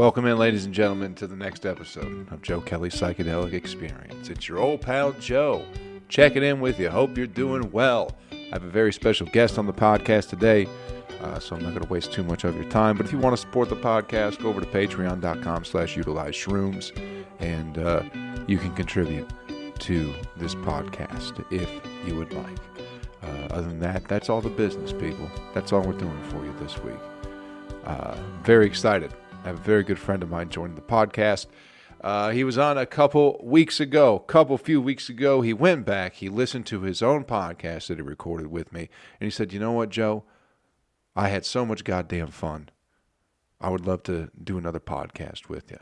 Welcome in, ladies and gentlemen, to the next episode of Joe Kelly's Psychedelic Experience. It's your old pal Joe checking in with you. Hope you're doing well. I have a very special guest on the podcast today, uh, so I'm not going to waste too much of your time. But if you want to support the podcast, go over to patreon.com slash utilize shrooms, and uh, you can contribute to this podcast if you would like. Uh, other than that, that's all the business, people. That's all we're doing for you this week. Uh, very excited. I have a very good friend of mine joining the podcast. Uh, he was on a couple weeks ago, couple few weeks ago. He went back, he listened to his own podcast that he recorded with me, and he said, "You know what, Joe? I had so much goddamn fun. I would love to do another podcast with you."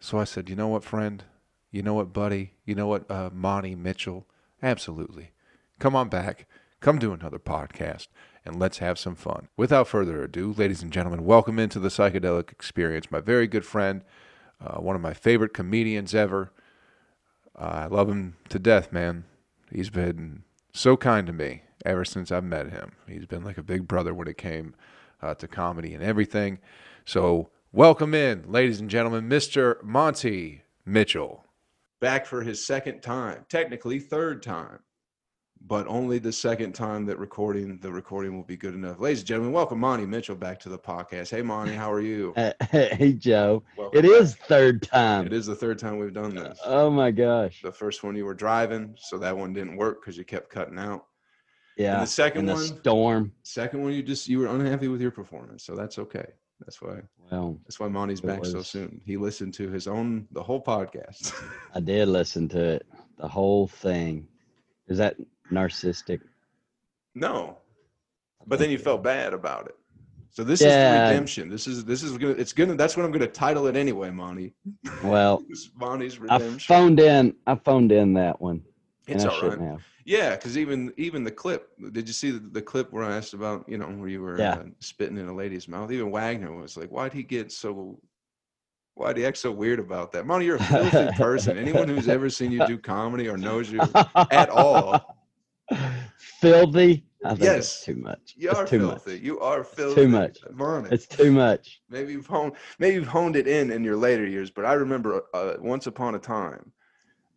So I said, "You know what, friend? You know what, buddy? You know what, uh, Monty Mitchell? Absolutely. Come on back. Come do another podcast." And let's have some fun. Without further ado, ladies and gentlemen, welcome into the psychedelic experience. My very good friend, uh, one of my favorite comedians ever. Uh, I love him to death, man. He's been so kind to me ever since I've met him. He's been like a big brother when it came uh, to comedy and everything. So, welcome in, ladies and gentlemen, Mr. Monty Mitchell. Back for his second time, technically third time but only the second time that recording the recording will be good enough. Ladies and gentlemen, welcome Monty Mitchell back to the podcast. Hey Monty, how are you? hey Joe. Welcome it back. is third time. It is the third time we've done this. Oh my gosh. The first one you were driving, so that one didn't work because you kept cutting out. Yeah. And the second one storm. Second one you just you were unhappy with your performance, so that's okay. That's why. Well, that's why Monty's back was, so soon. He listened to his own the whole podcast. I did listen to it, the whole thing. Is that narcissistic. No, but then you felt bad about it. So this yeah. is redemption. This is this is gonna. It's gonna. That's what I'm gonna title it anyway, Monty. Well, Monty's redemption. I phoned in. I phoned in that one. It's all right. Have. Yeah, because even even the clip. Did you see the, the, clip where I asked about you know where you were yeah. uh, spitting in a lady's mouth? Even Wagner was like, "Why'd he get so Why'd he act so weird about that? Monty, you're a filthy person. Anyone who's ever seen you do comedy or knows you at all filthy. I think yes, too much. You are too filthy. Much. You are filthy. It's too much. It's too much. Maybe you've honed. Maybe you've honed it in in your later years. But I remember uh, once upon a time.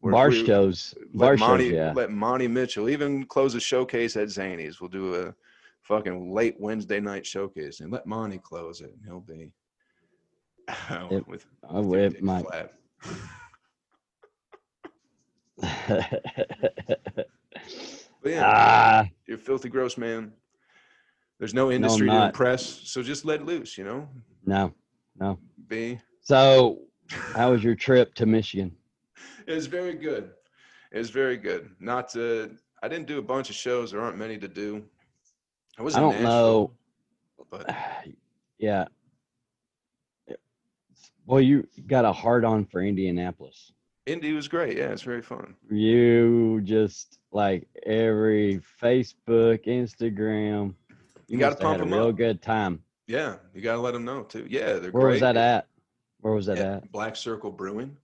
Bar we, shows. Bar Monty, shows. Yeah. Let Monty Mitchell even close a showcase at Zanies. We'll do a fucking late Wednesday night showcase and let Monty close it. And he'll be. it, with, my. But yeah, ah. you're filthy gross man. There's no industry no, to impress, so just let loose, you know? No, no. Be. So, how was your trip to Michigan? it was very good. It was very good. Not to, I didn't do a bunch of shows. There aren't many to do. I was I don't know. But yeah. Well, you got a hard on for Indianapolis. Indy was great. Yeah, it's very fun. You just like every Facebook, Instagram. You, you got to pump them a real up. good time. Yeah, you got to let them know too. Yeah, they're great. Where great. was that at? Where was that at? Black Circle Brewing.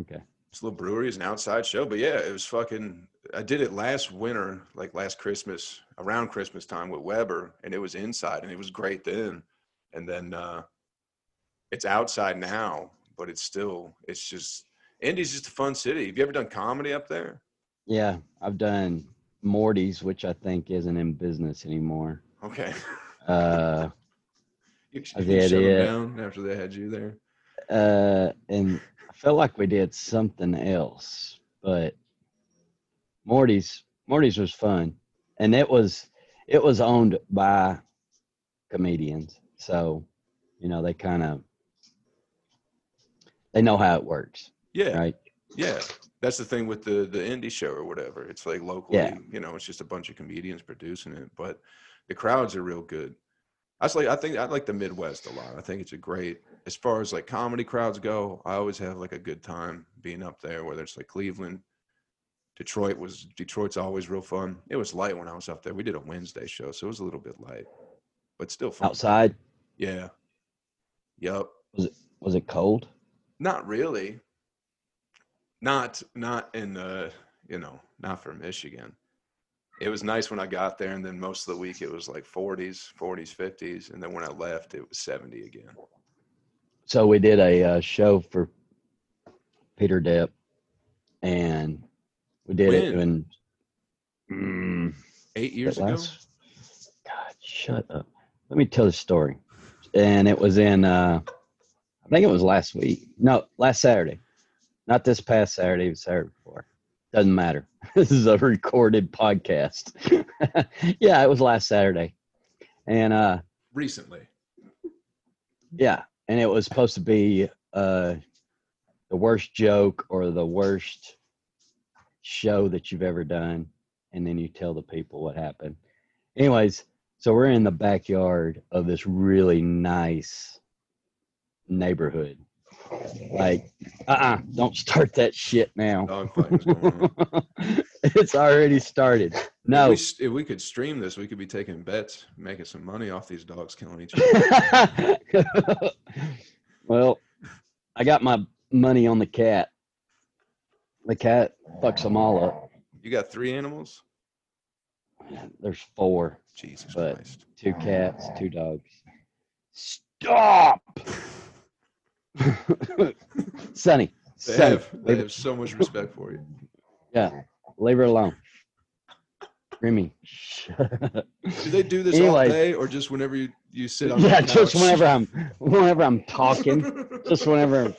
Okay. It's a little brewery. It's an outside show, but yeah, it was fucking. I did it last winter, like last Christmas, around Christmas time with Weber, and it was inside, and it was great then. And then uh it's outside now, but it's still, it's just Indy's just a fun city. Have you ever done comedy up there? Yeah, I've done Morty's, which I think isn't in business anymore. Okay. Uh, you, I did it down after they had you there. Uh, and I felt like we did something else, but Morty's Morty's was fun, and it was it was owned by comedians, so you know they kind of they know how it works. Yeah. Right. Yeah. That's the thing with the the indie show or whatever. It's like locally, yeah. you know, it's just a bunch of comedians producing it, but the crowds are real good. I like I think I like the Midwest a lot. I think it's a great as far as like comedy crowds go. I always have like a good time being up there, whether it's like Cleveland, Detroit was Detroit's always real fun. It was light when I was up there. We did a Wednesday show, so it was a little bit light, but still fun. Outside. Yeah. Yep. Was it was it cold? Not really. Not not in the you know not for Michigan. It was nice when I got there, and then most of the week it was like 40s, 40s, 50s, and then when I left, it was 70 again. so we did a uh, show for Peter Depp, and we did it When? in mm, Eight years ago. last- God, shut up. Let me tell the story. And it was in uh I think it was last week. No, last Saturday. Not this past Saturday, it was Saturday before. Doesn't matter. This is a recorded podcast. yeah, it was last Saturday. And uh Recently. yeah, and it was supposed to be uh the worst joke or the worst show that you've ever done and then you tell the people what happened. Anyways, so we're in the backyard of this really nice neighborhood. Like, uh-uh, don't start that shit now. Oh, Dog fight was going on. it's already started. If No. we, if we could stream this, we could be taking bets, making some money off these dogs killing each other. well, I got my money on the cat. The cat fucks them all up. You got three animals? There's four. Jesus But- Christ. Two cats, two dogs. Stop! Sonny. They have, they have so much respect for you. yeah, leave her alone. Remy. Do they do this all day or just whenever you, you sit on yeah, the just whenever I'm whenever I'm talking. just whenever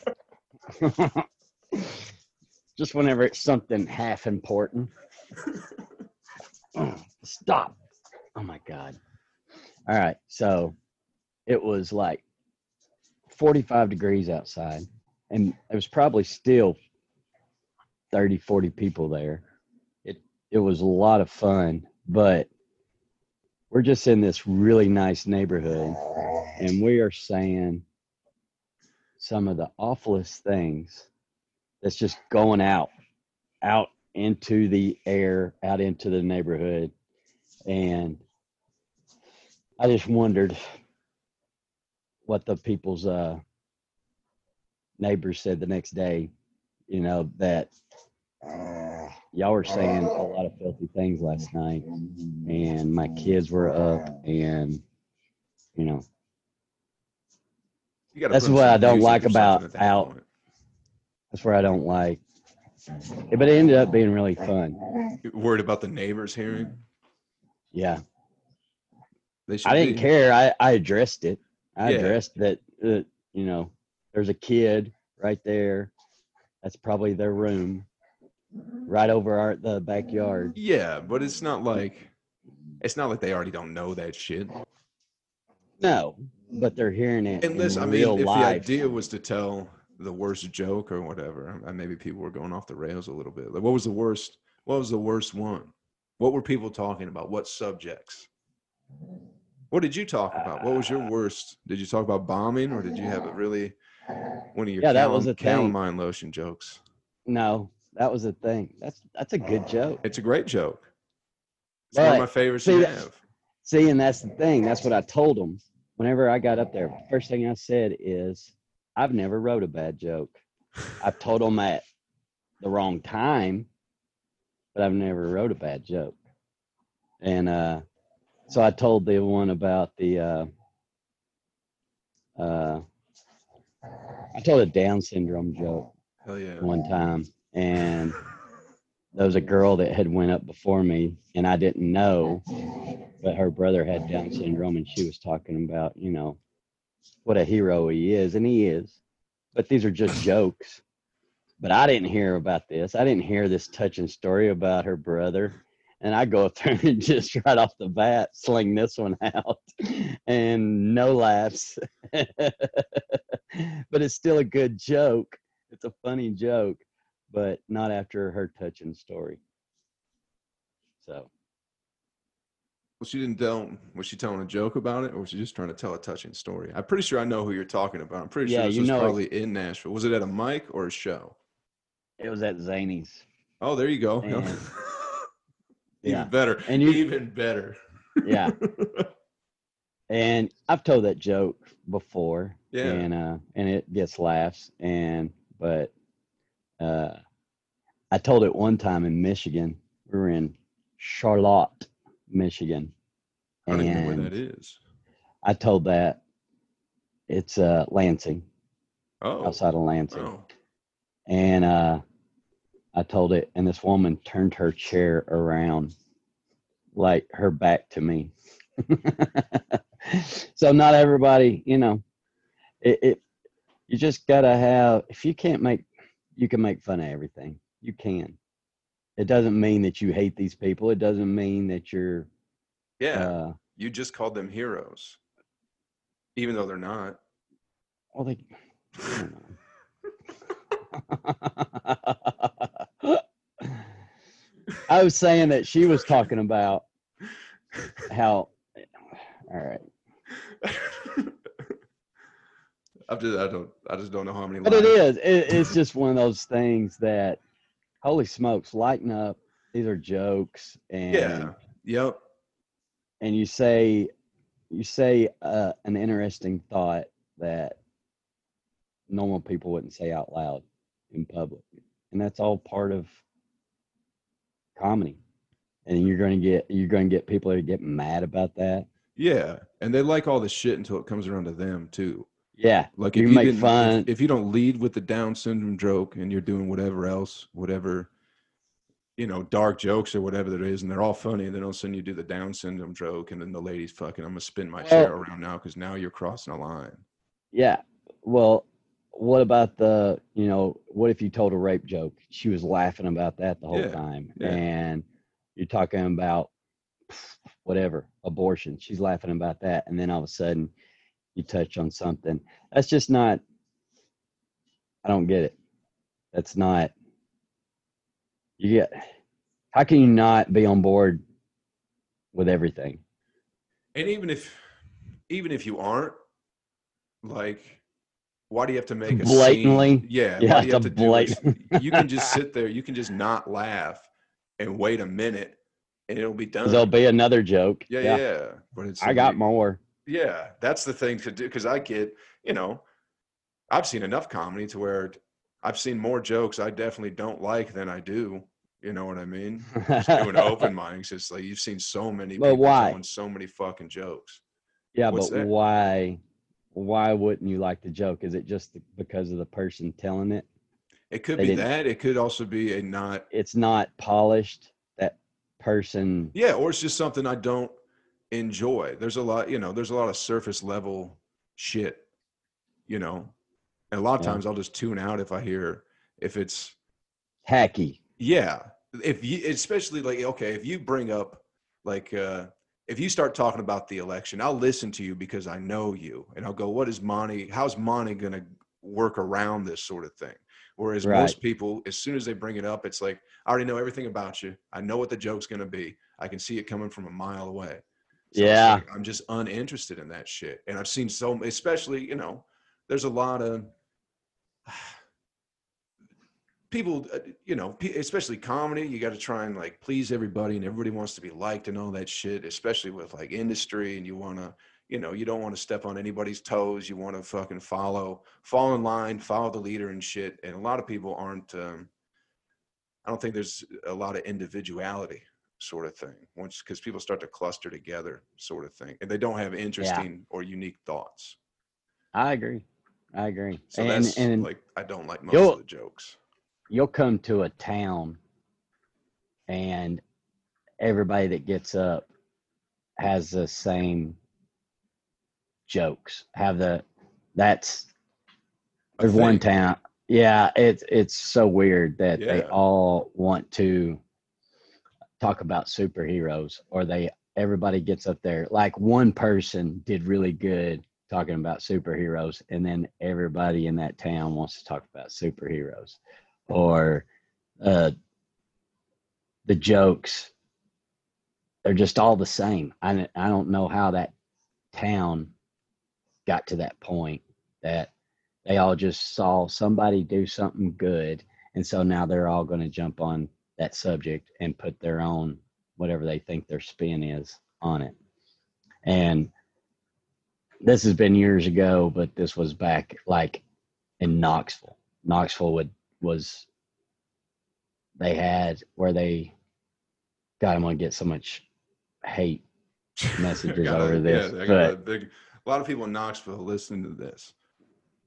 just whenever it's something half important oh, stop oh my god all right so it was like 45 degrees outside and it was probably still 30 40 people there. It it was a lot of fun but we're just in this really nice neighborhood and we are saying some of the awfulest things that's just going out out into the air out into the neighborhood. And i just wondered what the people's uh neighbors said the next day you know that y'all were saying a lot of filthy things last night and my kids were up and you know You That's what I don't like about out. That's where I don't like. But it ended up being really fun. You worried about the neighbors hearing? Yeah, They I didn't be. care. I, I addressed it. I Yeah. addressed that. Uh, you know, there's a kid right there. That's probably their room, right over our the backyard. Yeah, but it's not like it's not like they already don't know that shit. No, but they're hearing it Unless I mean, if life. the idea was to tell the worst joke or whatever, uh, maybe people were going off the rails a little bit. Like, what was the worst? What was the worst one? What were people talking about? What subjects? What did you talk about? What was Uh, your worst? Did you talk about bombing, or did you have it really one of your Yeah, that was thing. calamine lotion jokes? no, that was a thing. That's that's a good joke. It's a great joke. It's one of my favorites see, to have. See, and that's the thing. That's what I told them. Whenever I got up there, first thing I said is, I've never wrote a bad joke. I've told them at the wrong time, but I've never wrote a bad joke. And uh, so I told the one about the, uh, uh, I told a Down syndrome joke yeah. one time, and there was a girl that had went up before me, and I didn't know, but her brother had Down syndrome, and she was talking about, you know, what a hero he is, and he is. But these are just jokes. But I didn't hear about this. I didn't hear this touching story about her brother. And I go up there and just right off the bat sling this one out, and no laughs. but it's still a good joke. It's a funny joke, but not after her touching story. So Well, she didn't tell. Was she telling a joke about it, or was she just trying to tell a touching story? I'm pretty sure I know who you're talking about. I'm pretty Yeah, sure this you was know probably in Nashville. Was it at a mic or a show? it was at Zanies. Oh, there you go. And- even yeah. better. And you- even better. Yeah. and I've told that joke before. Yeah. And uh and it gets laughs and but uh I told it one time in Michigan. We were in Charlotte, Michigan. I don't know where that is. I told that it's uh Lansing. Oh. outside of Lansing. Oh. And uh, I told it, and this woman turned her chair around, like her back to me. so not everybody, you know, it, it. You just gotta have. If you can't make, you can make fun of everything. You can. It doesn't mean that you hate these people. It doesn't mean that you're. Yeah. Uh, you just called them heroes, even though they're not. well, they. I. I was saying that she was talking about how. All right, I'm just, I don't, I just don't know how many. but it lines- is. It, it's just one of those things that, holy smokes, lighten up. These are jokes, and Yeah. Yep. and you say, you say uh, an interesting thought that normal people wouldn't say out loud in public, and that's all part of comedy. And you're going to get you're going to get people that get mad about that. Yeah, and they like all the shit until it comes around to them too. Yeah, Like if you make didn't, if- fun- If, you don't lead with the Down syndrome joke and you're doing whatever else, whatever, you know, dark jokes or whatever there is, and they're all funny, and then all of a sudden you do the Down syndrome joke, and then the lady's fucking, I'm gonna spin my chair around now because now you're crossing a line. yeah. Well, what about the you know what if you told a rape joke? She was laughing about that the whole Yeah, time, yeah. and you're talking about whatever abortion. She's laughing about that, and then all of a sudden you touch on something that's just not. I don't get it. That's not. You get. How can you not be on board with everything? And even if, even if you aren't, like, why do you have to make a scene? Blatantly? Yeah, You why do you have to do it? You can just sit there. You can just not laugh and wait a minute, and it'll be done. There'll be another joke. Yeah, yeah. But it's I got more. Yeah, that's the thing to do because I get, you know, I've seen enough comedy to where I've seen more jokes I definitely don't like than I do. You know what I mean? Just doing open mics, it's like you've seen so many But people why? so many fucking jokes. Yeah, What's but that? why? Why wouldn't you like the joke? Is it just because of the person telling it? It could They be that. It could also be a not. It's not polished. That person. Yeah, or it's just something I don't enjoy. There's a lot, you know, there's a lot of surface level shit, you know, and a lot of Yeah. times I'll just tune out if I hear if it's hacky. Yeah. If you especially like okay, if you bring up like uh if you start talking about the election, I'll listen to you because I know you and I'll go, what is Monty how's Monty gonna work around this sort of thing? Whereas Right. most people, as soon as they bring it up, it's like, I already know everything about you. I know what the joke's gonna be. I can see it coming from a mile away. So Yeah. like, I'm just uninterested in that shit. And I've seen so especially, you know, there's a lot of people uh, you know especially comedy you got to try and like please everybody and everybody wants to be liked and all that shit especially with like industry and you want to you know you don't want to step on anybody's toes you want to fucking follow fall in line follow the leader and shit and a lot of people aren't um i don't think there's a lot of individuality sort of thing once because people start to cluster together sort of thing and they don't have interesting or unique thoughts I agree. I agree. so and that's and like i don't like most of the jokes you'll come to a town, and everybody that gets up has the same jokes. Have the that's there's one town. Yeah, it's it's so weird that they all want to talk about superheroes, or they everybody gets up there. Like one person did really good talking about superheroes, and then everybody in that town wants to talk about superheroes, or uh, the jokes. They're just all the same. I I don't know how that town got to that point that they all just saw somebody do something good and so now they're all going to jump on that subject and put their own whatever they think their spin is on it and this has been years ago but this was back like in knoxville knoxville would was they had where they got them to get so much hate messages over this, Yeah, got a lot of people in Knoxville listening to this.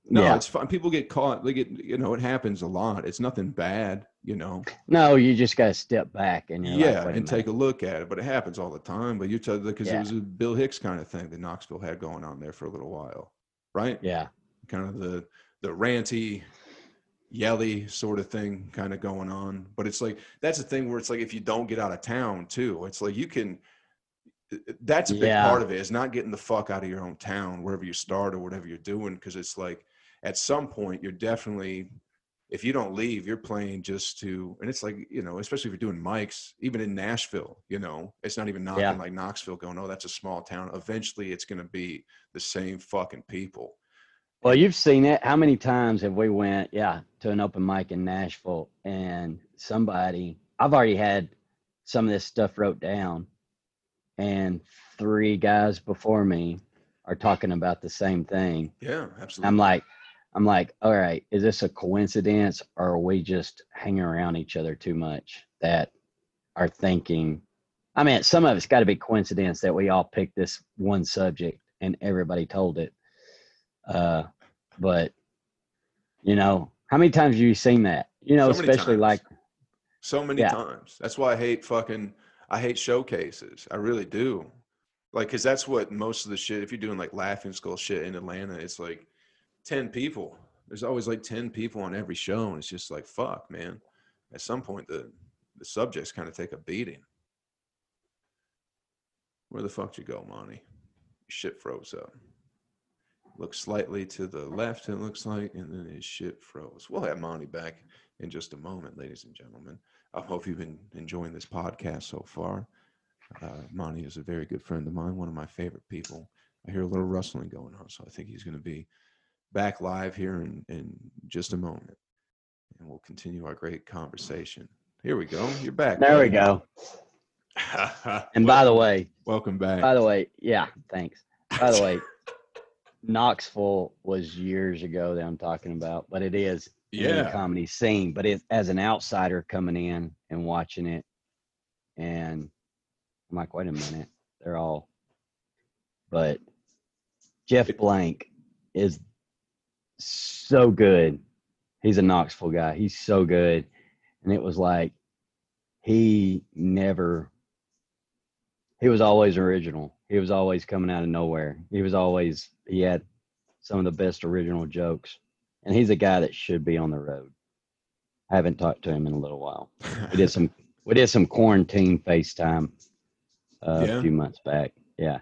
No, yeah. it's fine. People get caught. They get, you know, it happens a lot. It's nothing bad, you know. No, you just got to step back and like, yeah, "Wait a and take a look at it. But it happens all the time. But you tell because it was a Bill Hicks kind of thing that Knoxville had going on there for a little while, right? Yeah. Kind of the the ranty, yelly sort of thing kind of going on. But it's like that's the thing where it's like if you don't get out of town too, it's like you can. That's a big Yeah. part of it is not getting the fuck out of your own town wherever you start or whatever you're doing because it's like at some point you're definitely if you don't leave you're playing just to and it's like you know especially if you're doing mics even in nashville you know it's not even knocking Yeah. like knoxville going oh that's a small town eventually it's going to be the same fucking people Well, you've seen it. How many times have we went, yeah, to an open mic in Nashville and somebody, I've already had some of this stuff wrote down and three guys before me are talking about the same thing. yeah absolutely I'm like, I'm like, all right, is this a coincidence or are we just hanging around each other too much that are thinking? I mean, some of it's got to be coincidence that we all picked this one subject and everybody told it. Uh, but you know, how many times have you seen that? You know, So especially times. like, so many Yeah. times. That's why i hate fucking i hate showcases. I really do. Like because that's what most of the shit if you're doing like laughing skull shit in atlanta it's like 10 people. There's always like 10 people on every show and it's just like fuck man. At some point the the subjects kind of take a beating. Where the fuck you go monty? Shit froze up look slightly to the left it looks like and then his shit froze. We'll have monty back in just a moment ladies and gentlemen. I hope you've been enjoying this podcast so far. Uh, monty is a very good friend of mine one of my favorite people. I hear a little rustling going on so i think he's going to be back live here in, in just a moment. And we'll continue our great conversation. Here we go. You're back there we go. And by the way, welcome back. by the way, yeah, thanks. By the way, Knoxville was years ago that I'm talking about, but it is in the comedy scene. But it, as an outsider coming in and watching it, and I'm like, wait a minute, they're all. But Jeff Blank is so good. He's a Knoxville guy. He's so good, and it was like he never. He was always original. He was always coming out of nowhere. He was always he had some of the best original jokes, and he's a guy that should be on the road. I haven't talked to him in a little while. We did some we did some quarantine FaceTime uh, Yeah. a few months back. Yeah.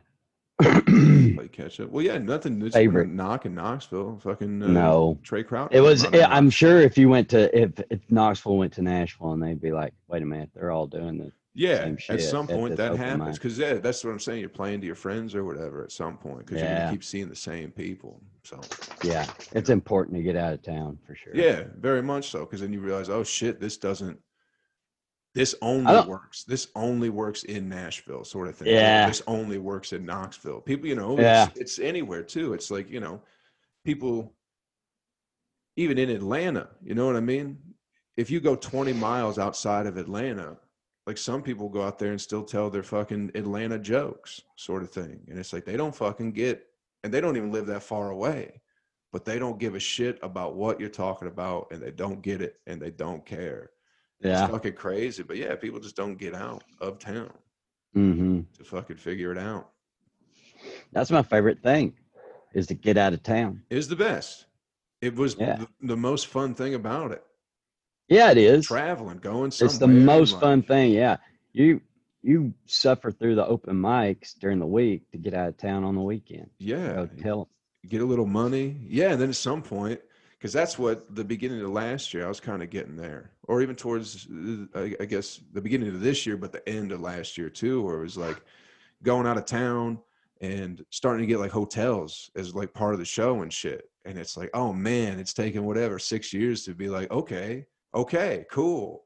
play catch up well yeah nothing just Favorite. knock in knoxville fucking uh, no, Trae Crowder it was. running I'm sure if you went to if if Knoxville went to Nashville and they'd be like, wait a minute, they're all doing this. Yeah, at some point that happens because yeah, that's what I'm saying. You're playing to your friends or whatever at some point because you're gonna keep seeing the same people. So Yeah, it's important to get out of town for sure. yeah, very much so. Because then you realize, oh shit, this doesn't. This only works. This only works in Nashville, sort of thing. Yeah. This only works in Knoxville. People, you know, Yeah. it's, it's anywhere too. It's like you know, people, even in Atlanta. You know what I mean? If you go 20 miles outside of Atlanta, like some people go out there and still tell their fucking Atlanta jokes, sort of thing. And it's like they don't fucking get, and they don't even live that far away, but they don't give a shit about what you're talking about, and they don't get it, and they don't care. Yeah. It's fucking crazy, but yeah, people just don't get out of town hmm to fucking figure it out. That's my favorite thing, is to get out of town. Is the best. It was Yeah. the, the most fun thing about it. Yeah, it is. Traveling, going somewhere. It's the most fun thing. Yeah, you you suffer through the open mics during the week to get out of town on the weekend. Yeah, Go tell get a little money. Yeah, and then at some point, because that's what the beginning of last year I was kind of getting there, or even towards uh, I, I guess the beginning of this year, but the end of last year too, where it was like going out of town and starting to get like hotels as like part of the show and shit. And it's like, oh man, it's taken whatever six years to be like, okay, okay, cool.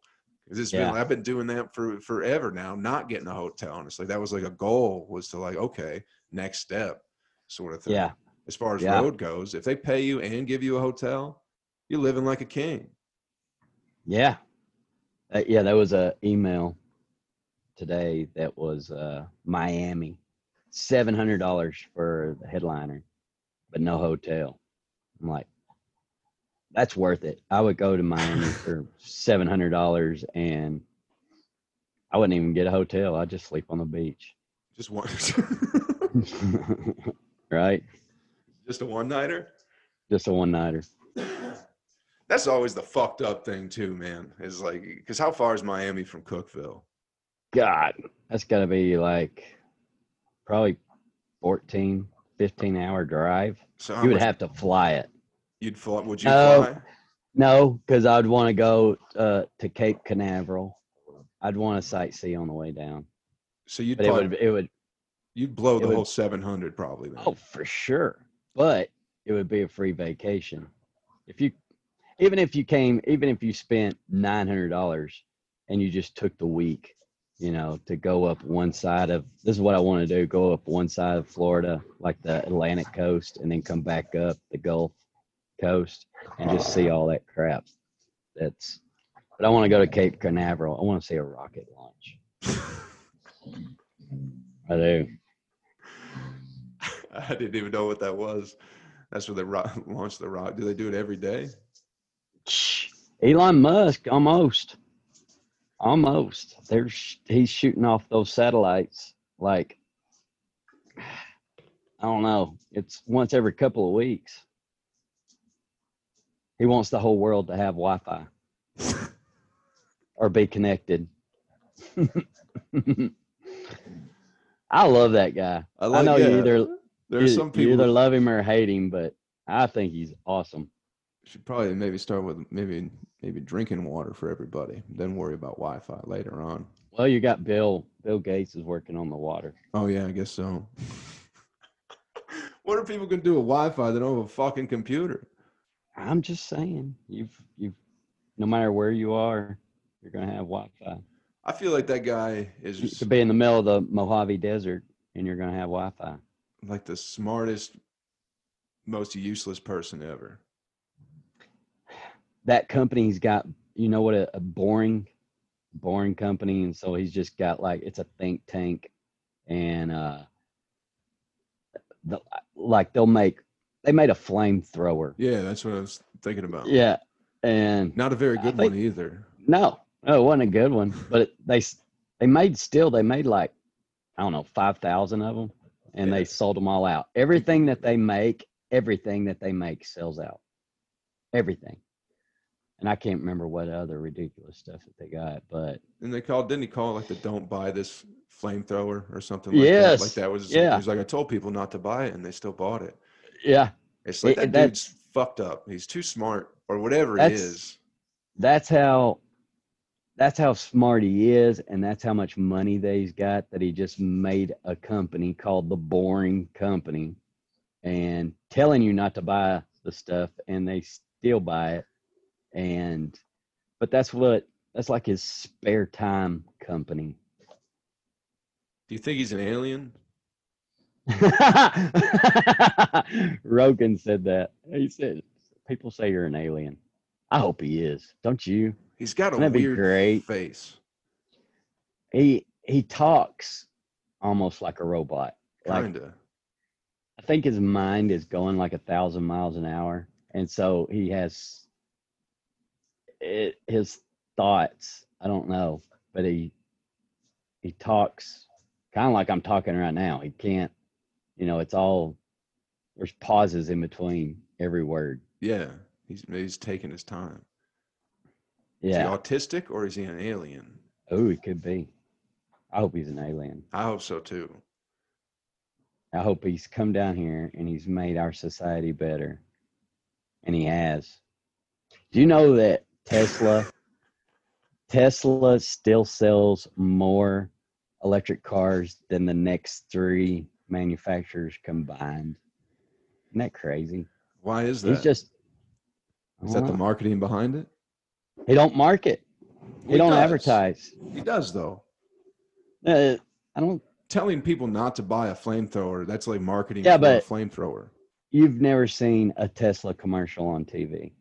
It's Yeah. been I've been doing that for forever now, not getting a hotel. And it's like that was like a goal was to like, okay, next step, sort of thing Yeah, as far as Yeah. road goes. If they pay you and give you a hotel, you're living like a king. yeah, Uh, yeah. There was a email today that was uh, Miami, seven hundred dollars for the headliner, but no hotel. I'm like, that's worth it. I would go to Miami for seven hundred dollars, and I wouldn't even get a hotel. I'd just sleep on the beach. Just one, right? just a one nighter. Just a one nighter. That's always the fucked up thing too, man. Is like, because how far is Miami from Cookeville? God, that's got to be like probably 14, 15 hour drive. So You would much- have to fly it. You'd fly? Would you No. fly? No, because I'd want to go uh, to Cape Canaveral. I'd want to sightsee on the way down, So you'd but it would it would you'd blow the would- whole seven hundred probably. Then. oh for sure. But it would be a free vacation if you even if you came even if you spent nine hundred dollars and you just took the week, you know, to go up one side of this is what I want to do: go up one side of Florida, like the Atlantic coast, and then come back up the Gulf coast and just see all that crap. That's. But I want to go to Cape Canaveral. I want to see a rocket launch. I do. I didn't even know what that was. That's where they ro- launched the rock. Do they do it every day? Elon Musk, almost, almost. There's he's shooting off those satellites like I don't know. It's once every couple of weeks. He wants the whole world to have Wi-Fi or be connected. I love that guy. I, I know yeah, you either There's you, some you people either love him or hate him, but I think he's awesome. should probably maybe start with maybe maybe drinking water for everybody, then worry about Wi-Fi later on. Well, you got Bill. Bill Gates is working on the water. Oh yeah, I guess so. what are people gonna do with Wi-Fi? They don't have a fucking computer. I'm just saying, you've you've no matter where you are, you're gonna have Wi-Fi. I feel like that guy is You could be in the middle of the Mojave Desert and you're gonna have Wi-Fi. like the smartest, most useless person ever. That company's got, you know, what a, a boring, boring company, and so he's just got like it's a think tank, and uh, the, like they'll make they made a flamethrower. Yeah, that's what I was thinking about. Yeah, and Not a very good think- one either. No, no, it wasn't a good one. But it, they they made still they made like I don't know five thousand of them, and Yeah. they sold them all out. Everything that they make, everything that they make sells out. Everything. And I can't remember what other ridiculous stuff that they got, but And they called, didn't he call it like the "Don't buy this flamethrower" or something like Yes, that? Like that was, yeah. He was like, I told people not to buy it, and they still bought it. Yeah, It's like It- that dude's fucked up. He's too smart, or whatever it is. that's how that's how smart he is, and that's how much money that he's got that he just made a company called the Boring Company, and telling you not to buy the stuff, and they still buy it, and but that's what that's like his spare time company. Do you think he's an alien? Rogan said that. He said people say you're an alien. I hope he is. Don't you? He's got a That'd be weird great. face. He he talks almost like a robot. Like Kinda. I think his mind is going like a thousand miles an hour, and so he has it, his thoughts. I don't know, but he he talks kind of like I'm talking right now. He can't, you know, it's all there's pauses in between every word. yeah, he's he's taking his time. Yeah. Is he autistic or is he an alien? Oh, he could be. I hope he's an alien. I hope so too. I hope he's come down here and he's made our society better. And he has. Do you know that Tesla Tesla still sells more electric cars than the next three manufacturers combined? Isn't that crazy? Why is that? He's just is that the marketing behind it? he don't market. He, He don't does. advertise. He does though. Uh, I don't Telling people not to buy a flamethrower, that's like marketing Yeah, for but- a flamethrower. you've never seen a Tesla commercial on TV.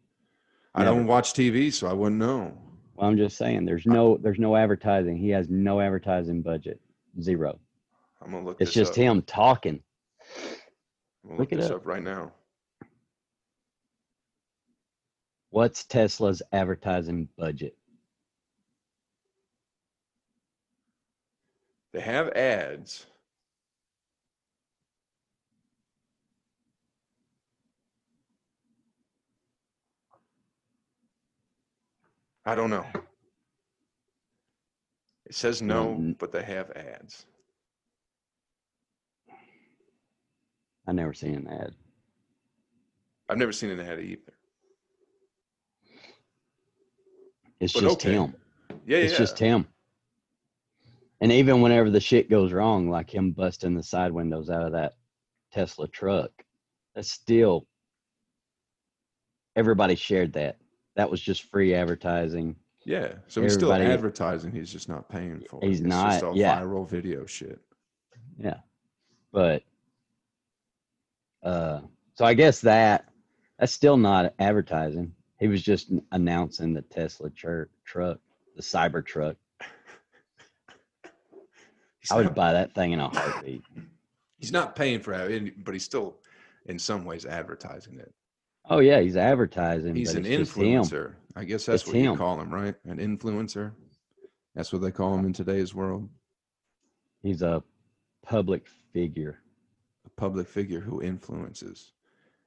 I don't watch TV, so I wouldn't know. Well, I'm just saying, there's no there's no advertising. He has no advertising budget, zero. I'm gonna look It's this just up. him talking. I'm gonna Look look it this up. up right now. What's Tesla's advertising budget? They have ads. I don't know. It says no, but they have ads. I never seen an ad. I've never seen an ad either. It's But just okay. him. Yeah, yeah. It's yeah. just him. And even whenever the shit goes wrong, like him busting the side windows out of that Tesla truck, that's still everybody shared that. That was just free advertising. Yeah. So he's still advertising. He's just not paying for it. He's it's not, Just all yeah. viral video shit. Yeah. But uh so I guess that that's still not advertising. He was just announcing the Tesla truck, the cyber truck. I would not, buy that thing in a heartbeat. he's not paying for it, but he's still, in some ways, advertising it. Oh yeah, he's advertising. He's but an him. influencer. I guess that's It's what you call him, right? An influencer. That's what they call him in today's world. He's a public figure. Public figure who influences.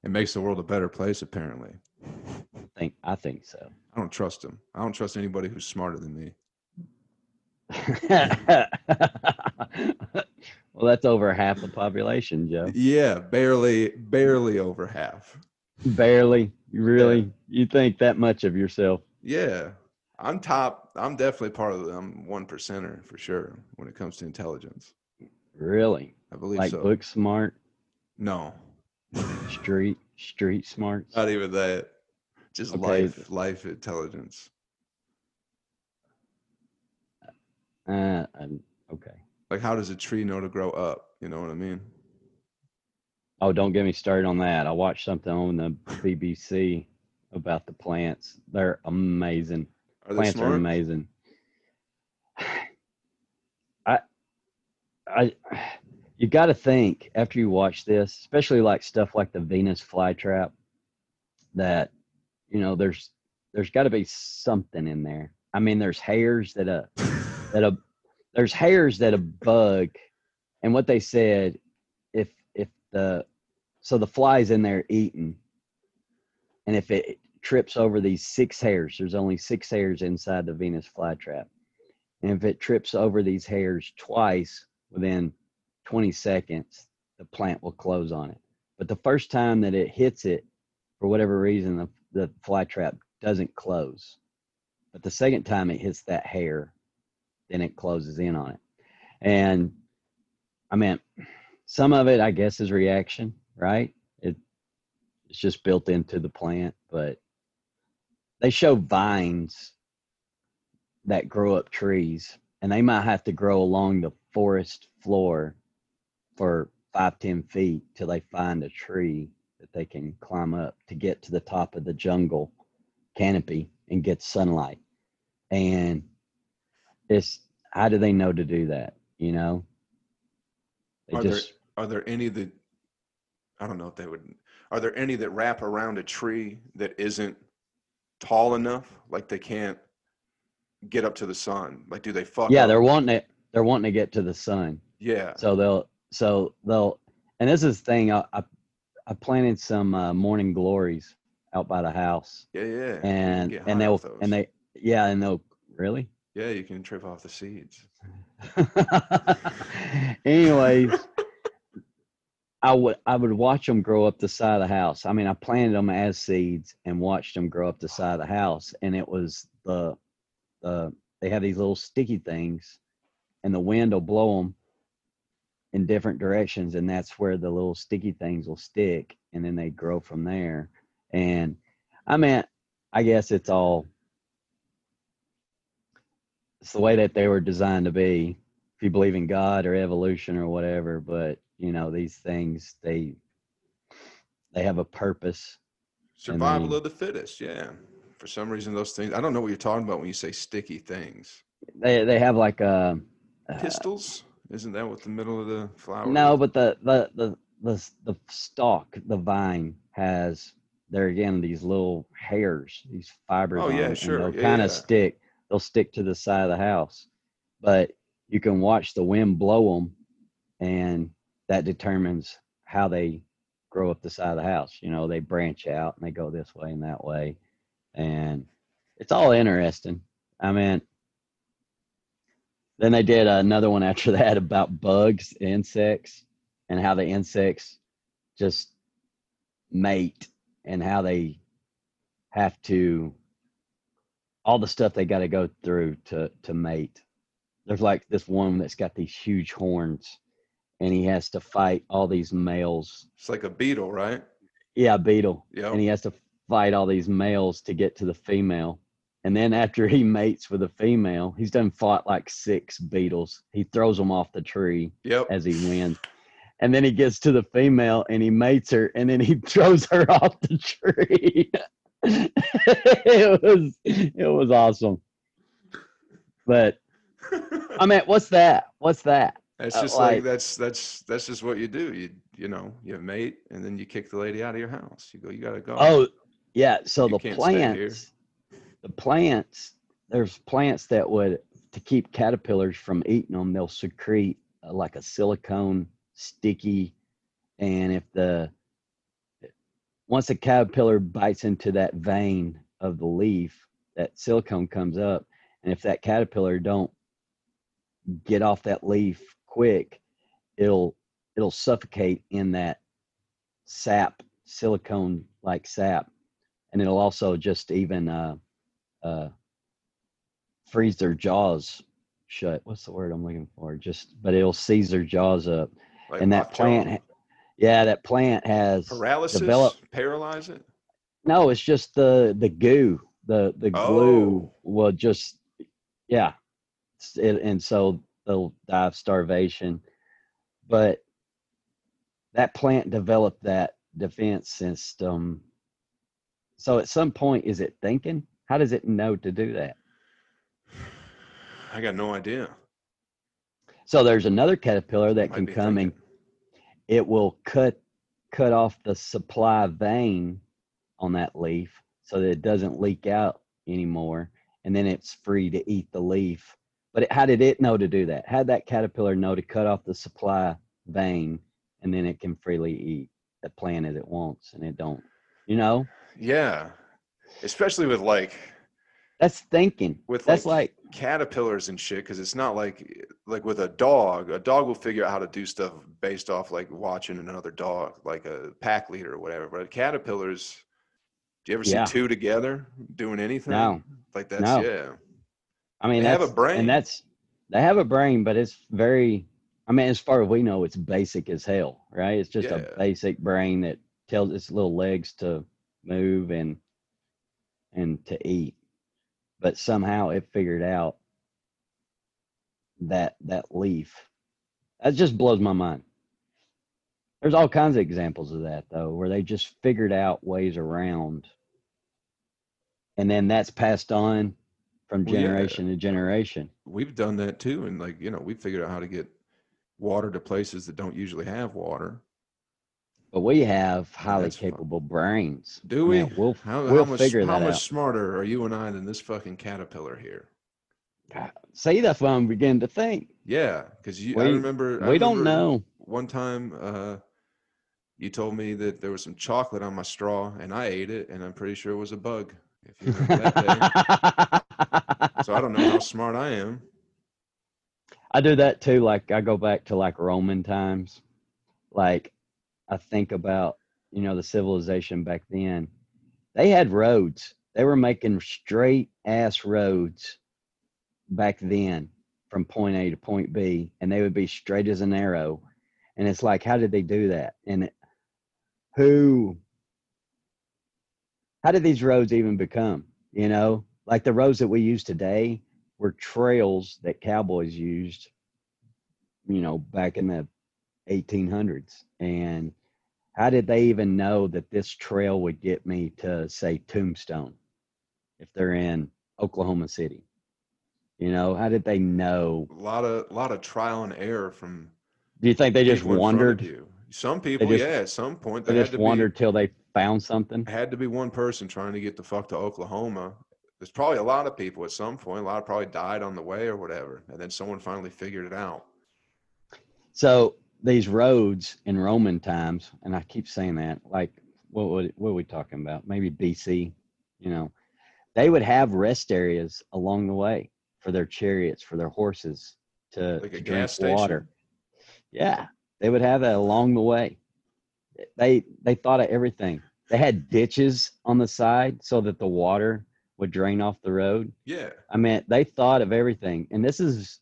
It makes the world a better place, apparently. I think I think so. I don't trust him. I don't trust anybody who's smarter than me. well, that's over half the population, Joe. Yeah, barely, barely over half. Barely. Really? You think that much of yourself? Yeah, I'm top. I'm definitely part of the I'm one percenter for sure when it comes to intelligence. Really? I believe so. Like so. book smart, No, street street smarts? not even that. Just Okay. life, life intelligence. Uh, um, okay. Like, how does a tree know to grow up? You know what I mean? Oh, don't get me started on that. I watched something on the BBC about the plants. They're amazing. Are they plants are smart? amazing. I, I, you got to think after you watch this, especially like stuff like the Venus flytrap, that you know there's there's got to be something in there. I mean, there's hairs that a that a there's hairs that a bug, and what they said, if if the so the fly's in there eating, and if it trips over these six hairs, there's only six hairs inside the Venus flytrap, and if it trips over these hairs twice within 20 seconds, the plant will close on it. But the first time that it hits it, for whatever reason, the, the fly trap doesn't close. But the second time it hits that hair, then it closes in on it. And I mean, some of it, I guess, is reaction, right? It it's just built into the plant, but they show vines that grow up trees, and they might have to grow along the forest floor for five, ten feet till they find a tree that they can climb up to get to the top of the jungle canopy and get sunlight. And it's how do they know to do that? You know, they Are just there are there any that I don't know if they would are there any that wrap around a tree that isn't tall enough like they can't get up to the sun like do they fuck yeah, up? they're wanting it. They're wanting to get to the sun. yeah So they'll so they'll and this is the thing. I I, I planted some uh, morning glories out by the house, yeah yeah and and they'll and they yeah and they'll really. yeah you can trip off the seeds Anyways, I would I would watch them grow up the side of the house. I mean, I planted them as seeds and watched them grow up the side of the house, and it was the the they have these little sticky things, and the wind will blow them in different directions, and that's where the little sticky things will stick, and then they grow from there. And I mean, I guess it's all it's the way that they were designed to be if you believe in god or evolution or whatever but you know these things they they have a purpose survival of the fittest yeah. For some reason those things I don't know what you're talking about when you say sticky things. They they have like a uh, pistils isn't that what the middle of the flower no is? but the the the the, the stalk the vine has they're again these little hairs, these fibers. Oh, yeah, sure. They'll Yeah, kind yeah. of stick. They'll stick to the side of the house, but you can watch the wind blow them, and that determines how they grow up the side of the house. You know, they branch out and they go this way and that way, and it's all interesting. I mean, then they did another one after that about bugs, insects, and how the insects just mate and how they have to all the stuff they got to go through to to mate. There's like this one that's got these huge horns, and he has to fight all these males. It's like a beetle, right? Yeah, beetle, Yep. and he has to fight all these males to get to the female. And then after he mates with a female, he's done fought like six beetles. He throws them off the tree Yep. as he wins. And then he gets to the female and he mates her and then he throws her off the tree. it was it was awesome. But I mean, what's that? What's that? It's uh, just like, like- that's that's that's just what you do. You you know you mate and then you kick the lady out of your house. You go. You gotta go. Oh, yeah. So You the can't stay here. plants, the plants, there's plants that would to keep caterpillars from eating them. They'll secrete uh, like a silicone sticky, and if the once a caterpillar bites into that vein of the leaf, that silicone comes up, and if that caterpillar don't get off that leaf quick, it'll it'll suffocate in that sap, silicone like sap, and it'll also just even uh, uh, freeze their jaws shut. What's the word I'm looking for? Just, but it'll seize their jaws up. like and that plant, yeah, that plant has paralysis, develop- paralyze it. no. It's just the the goo, the the glue Oh. will just, yeah, it, and so they'll die of starvation. But that plant developed that defense system. So at some point, is it thinking? How does it know to do that? I got no idea. So there's another caterpillar that Might can come and it will cut cut off the supply vein on that leaf so that it doesn't leak out anymore and then it's free to eat the leaf. But it, how did it know to do that? How did that caterpillar know to cut off the supply vein and then it can freely eat the plant as it wants and it don't? You know? Yeah, especially with like that's thinking with that's like, like caterpillars and shit because it's not like like with a dog a dog will figure out how to do stuff based off like watching another dog like a pack leader or whatever but caterpillars do you ever Yeah. see two together doing anything No. like that's No. yeah I mean, They have a brain. and that's they have a brain, but it's very. I mean, as far as we know, it's basic as hell, right? It's just Yeah. a basic brain that tells its little legs to move and and to eat, but somehow it figured out that that leaf. That just blows my mind. There's all kinds of examples of that though, where they just figured out ways around, and then that's passed on from Well, yeah. generation to generation. we've done that too and like you know we figured out how to get water to places that don't usually have water But we have highly that's fun. capable brains. do we mean, we'll how, we'll how much, figure how that much out. smarter are you and i than this fucking caterpillar here God, See, that's why I'm beginning to think. yeah because you i We- remember I we don't know. one time uh you told me that there was some chocolate on my straw and i ate it and i'm pretty sure it was a bug if you remember that day so i don't know how smart i am I do that too. Like I go back to like Roman times. Like I think about, you know, the civilization back then. They had roads. They were making straight ass roads back then from point A to point B, and they would be straight as an arrow. And it's like, how did they do that? And who, how did these roads even become? You know, like the roads that we use today were trails that cowboys used, you know, back in the 1800s. And how did they even know that this trail would get me to, say, Tombstone if they're in Oklahoma City? You know, how did they know? a lot of lot of trial and error from Do you think they just people in front of wandered? you Some people, just- yeah, at some point They they had just to wandered till they found something. had to be one person trying to get the fuck to Oklahoma. There's probably a lot of people at some point. A lot of probably died on the way or whatever, and then someone finally figured it out. So these roads in Roman times, and I keep saying that, like what what, what are we talking about? Maybe BC, you know, they would have rest areas along the way for their chariots, for their horses to, Like to drink water. Yeah, they would have that along the way. They they thought of everything. They had ditches on the side so that the water would drain off the road. Yeah, I mean, they thought of everything. And this is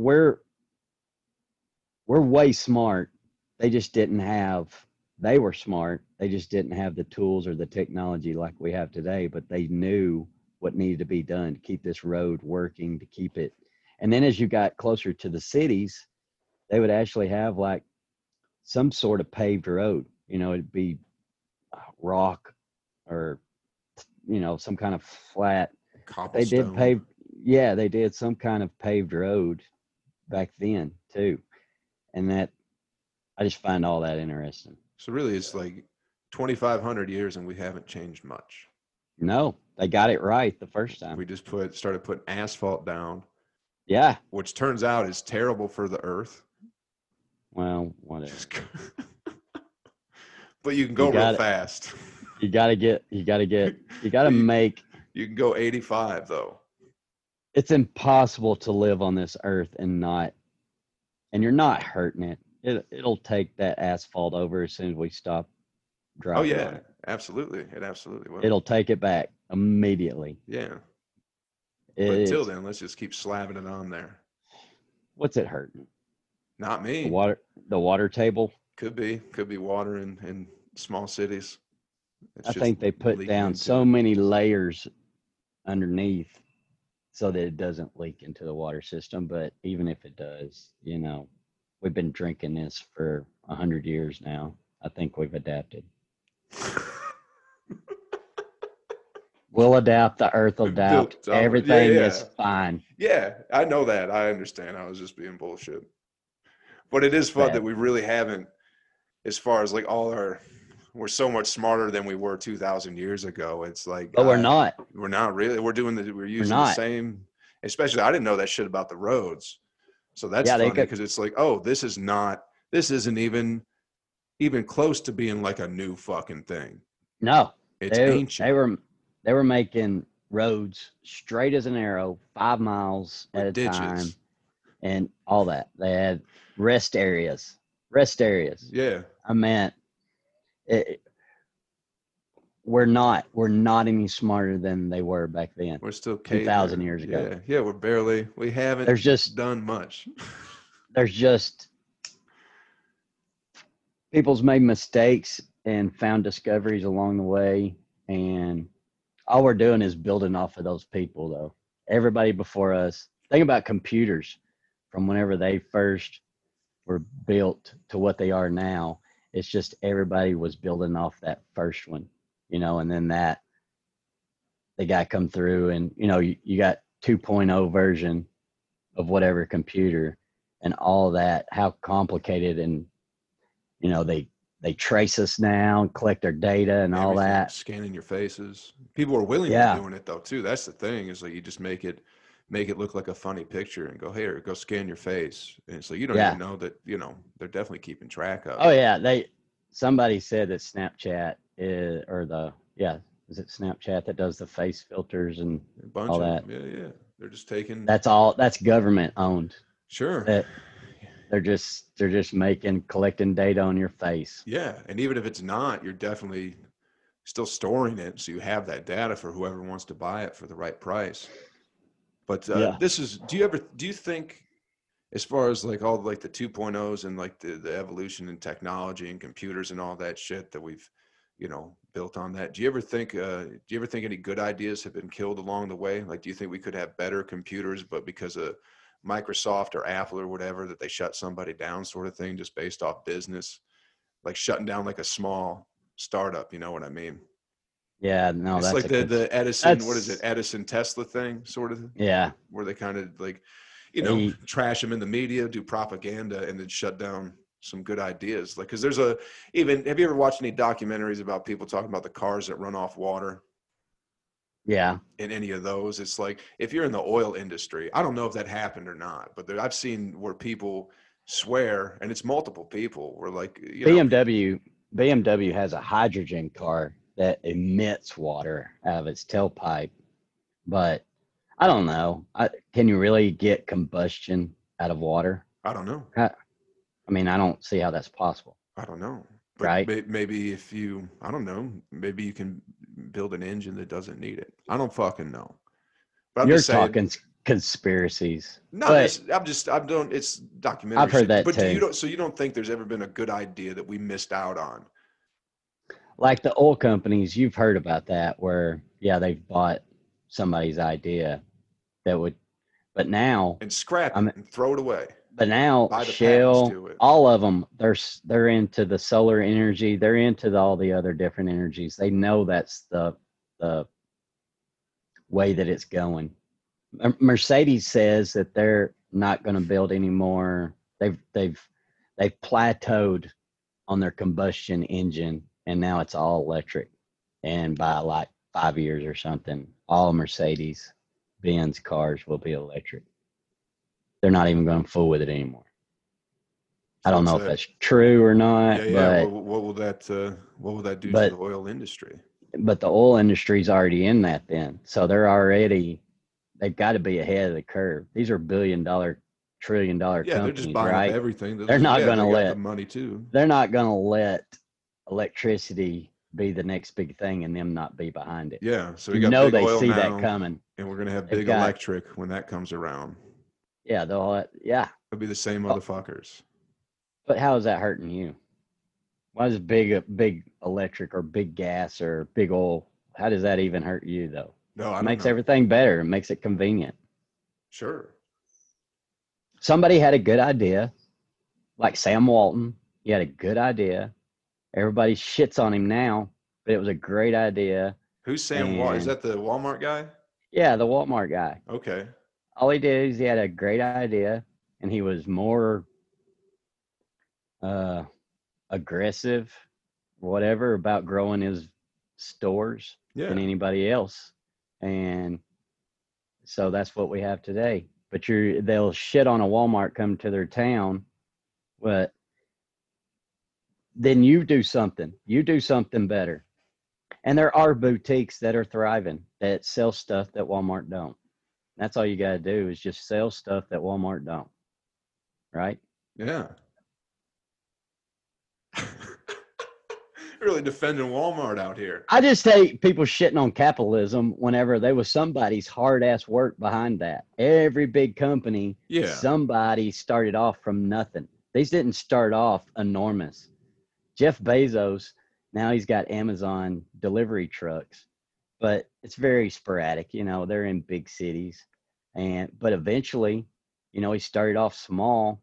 we're we're way smart. They just didn't have they were smart. They just didn't have the tools or the technology like we have today, but they knew what needed to be done to keep this road working, to keep it. And then as you got closer to the cities, they would actually have like some sort of paved road. You know, it'd be rock or you know some kind of flat they did pave yeah they did some kind of paved road back then too and that i just find all that interesting So really, it's like 2,500 years, and we haven't changed much. no they got it right the first time We just put started putting asphalt down, yeah which turns out is terrible for the earth. well whatever but you can go You real got it. fast. you gotta get you gotta get you gotta make You can go 85 though. It's impossible to live on this earth and not and you're not hurting it, it it'll take that asphalt over as soon as we stop Oh driving on yeah, it. absolutely. It absolutely will. it'll take it back immediately yeah. But until then, let's just keep slapping it on there. what's it hurting Not me. the water the water table Could be. Could be water in, in small cities. It's i think they put down so many layers underneath so that it doesn't leak into the water system but even if it does you know we've been drinking this for a hundred years now i think we've adapted we'll adapt the earth will adapt all- yeah, everything is fine Yeah, I know that. I understand. I was just being bullshit. But it is fun Bad. that we really haven't, as far as like all our, we're so much smarter than we were 2,000 years ago. It's like, but we're God, not We're not really. We're doing the, we're using the same, especially, I didn't know that shit about the roads. So that's Yeah, funny because it's like, oh, this is not, this isn't even, even close to being like a new fucking thing. no It's they, ancient. they were they were making roads straight as an arrow, five miles With at a ditches. time, and all that. They had rest areas, rest areas. yeah. I meant, it, we're not we're not any smarter than they were back then. We're still 2,000 years ago. Yeah. Yeah. We're barely, we haven't There's just done much. there's just people's made mistakes and found discoveries along the way and all we're doing is building off of those people though everybody before us think about computers from whenever they first were built to what they are now it's just everybody was building off that first one you know and then that they got come through and you know you, you got 2.0 version of whatever computer and all that how complicated and you know they they trace us now and collect our data and all Everything, that. scanning your faces. People are willing Yeah. to doing it though too. That's the thing is like you just make it make it look like a funny picture and go here go scan your face. And so you don't Yeah. even know that you know they're definitely keeping track of oh it. yeah they somebody said that snapchat is or the yeah is it snapchat that does the face filters and a bunch all of yeah yeah. They're just taking that's all that's government owned. Sure. That they're just they're just making collecting data on your face. Yeah and even if it's not you're definitely still storing it so you have that data for whoever wants to buy it for the right price but uh, Yeah. this is do you ever do you think as far as like all like the 2.0s and like the, the evolution in technology and computers and all that shit that we've you know built on that do you ever think uh do you ever think any good ideas have been killed along the way? Like do you think we could have better computers but because of microsoft or apple or whatever that they shut somebody down sort of thing just based off business? Like shutting down like a small startup you know what i mean yeah no it's that's like the good- the edison what is it edison tesla thing sort of yeah where they kind of like you know They- trash them in the media, do propaganda, and then shut down some good ideas. Like because there's a even have you ever watched any documentaries about people talking about the cars that run off water? Yeah. in any of those. It's like if you're in the oil industry, I don't know if that happened or not, but there, I've seen where people swear, and it's multiple people. Where like you know, BMW BMW has a hydrogen car that emits water out of its tailpipe, but I don't know. I, can you really get combustion out of water? I don't know. I mean, I don't see how that's possible. I don't know. But Right. may- maybe if you, I don't know, maybe you can build an engine that doesn't need it. I don't fucking know. But I'm You're saying, talking conspiracies. No, I'm just, I don't. It's documentary. I've heard shit. that But do you don't. So you don't think there's ever been a good idea that we missed out on? Like the oil companies, you've heard about that, where yeah, they've bought somebody's idea that would, but now, And scrap it and throw it away. but now Buy the patents Shell, all of them, they're they're into the solar energy. They're into the, all the other different energies. They know that's the the way that it's going. Mercedes says that they're not going to build any more. They've they've they've plateaued on their combustion engine, and now it's all electric. And by like five years or something, all Mercedes Benz cars will be electric. They're not even going to fool with it anymore. I don't know if that's true or not, Yeah, yeah. but What, what will that? Uh, what will that do but- to the oil industry? but the oil industry's already in that then. So they're already they've got to be ahead of the curve. These are billion dollar, trillion dollar Yeah, they're companies, just buying right? everything. They're not yeah, gonna let- the money too. They're not going to let electricity be the next big thing and them not be behind it. Yeah, so we you know they see now, that coming. and we're gonna have They've big got- electric when that comes around. Yeah, they'll yeah. It'll be the same Oh. motherfuckers. But how is that hurting you? Why is big big electric or big gas or big oil? How does that even hurt you though? No, I It makes know. everything better. It makes it convenient. Sure. somebody had a good idea, like Sam Walton. He had a good idea. Everybody shits on him now, but it was a great idea. Who's Sam? Is that the Walmart guy? Yeah, the Walmart guy. Okay. All he did is he had a great idea, and he was more uh, aggressive, whatever, about growing his stores Yeah. than anybody else. And so that's what we have today. But you're they'll shit on a Walmart come to their town, but then you do something. You do something better. And there are boutiques that are thriving that sell stuff that Walmart don't. That's all you got to do is just sell stuff that Walmart don't. Right? Yeah. really defending Walmart out here. I just hate people shitting on capitalism whenever there was somebody's hard ass work behind that. Every big company, Yeah. somebody started off from nothing. These didn't start off enormous. Jeff Bezos, now he's got Amazon delivery trucks, but it's very sporadic. You know, they're in big cities, and but eventually, you know, he started off small,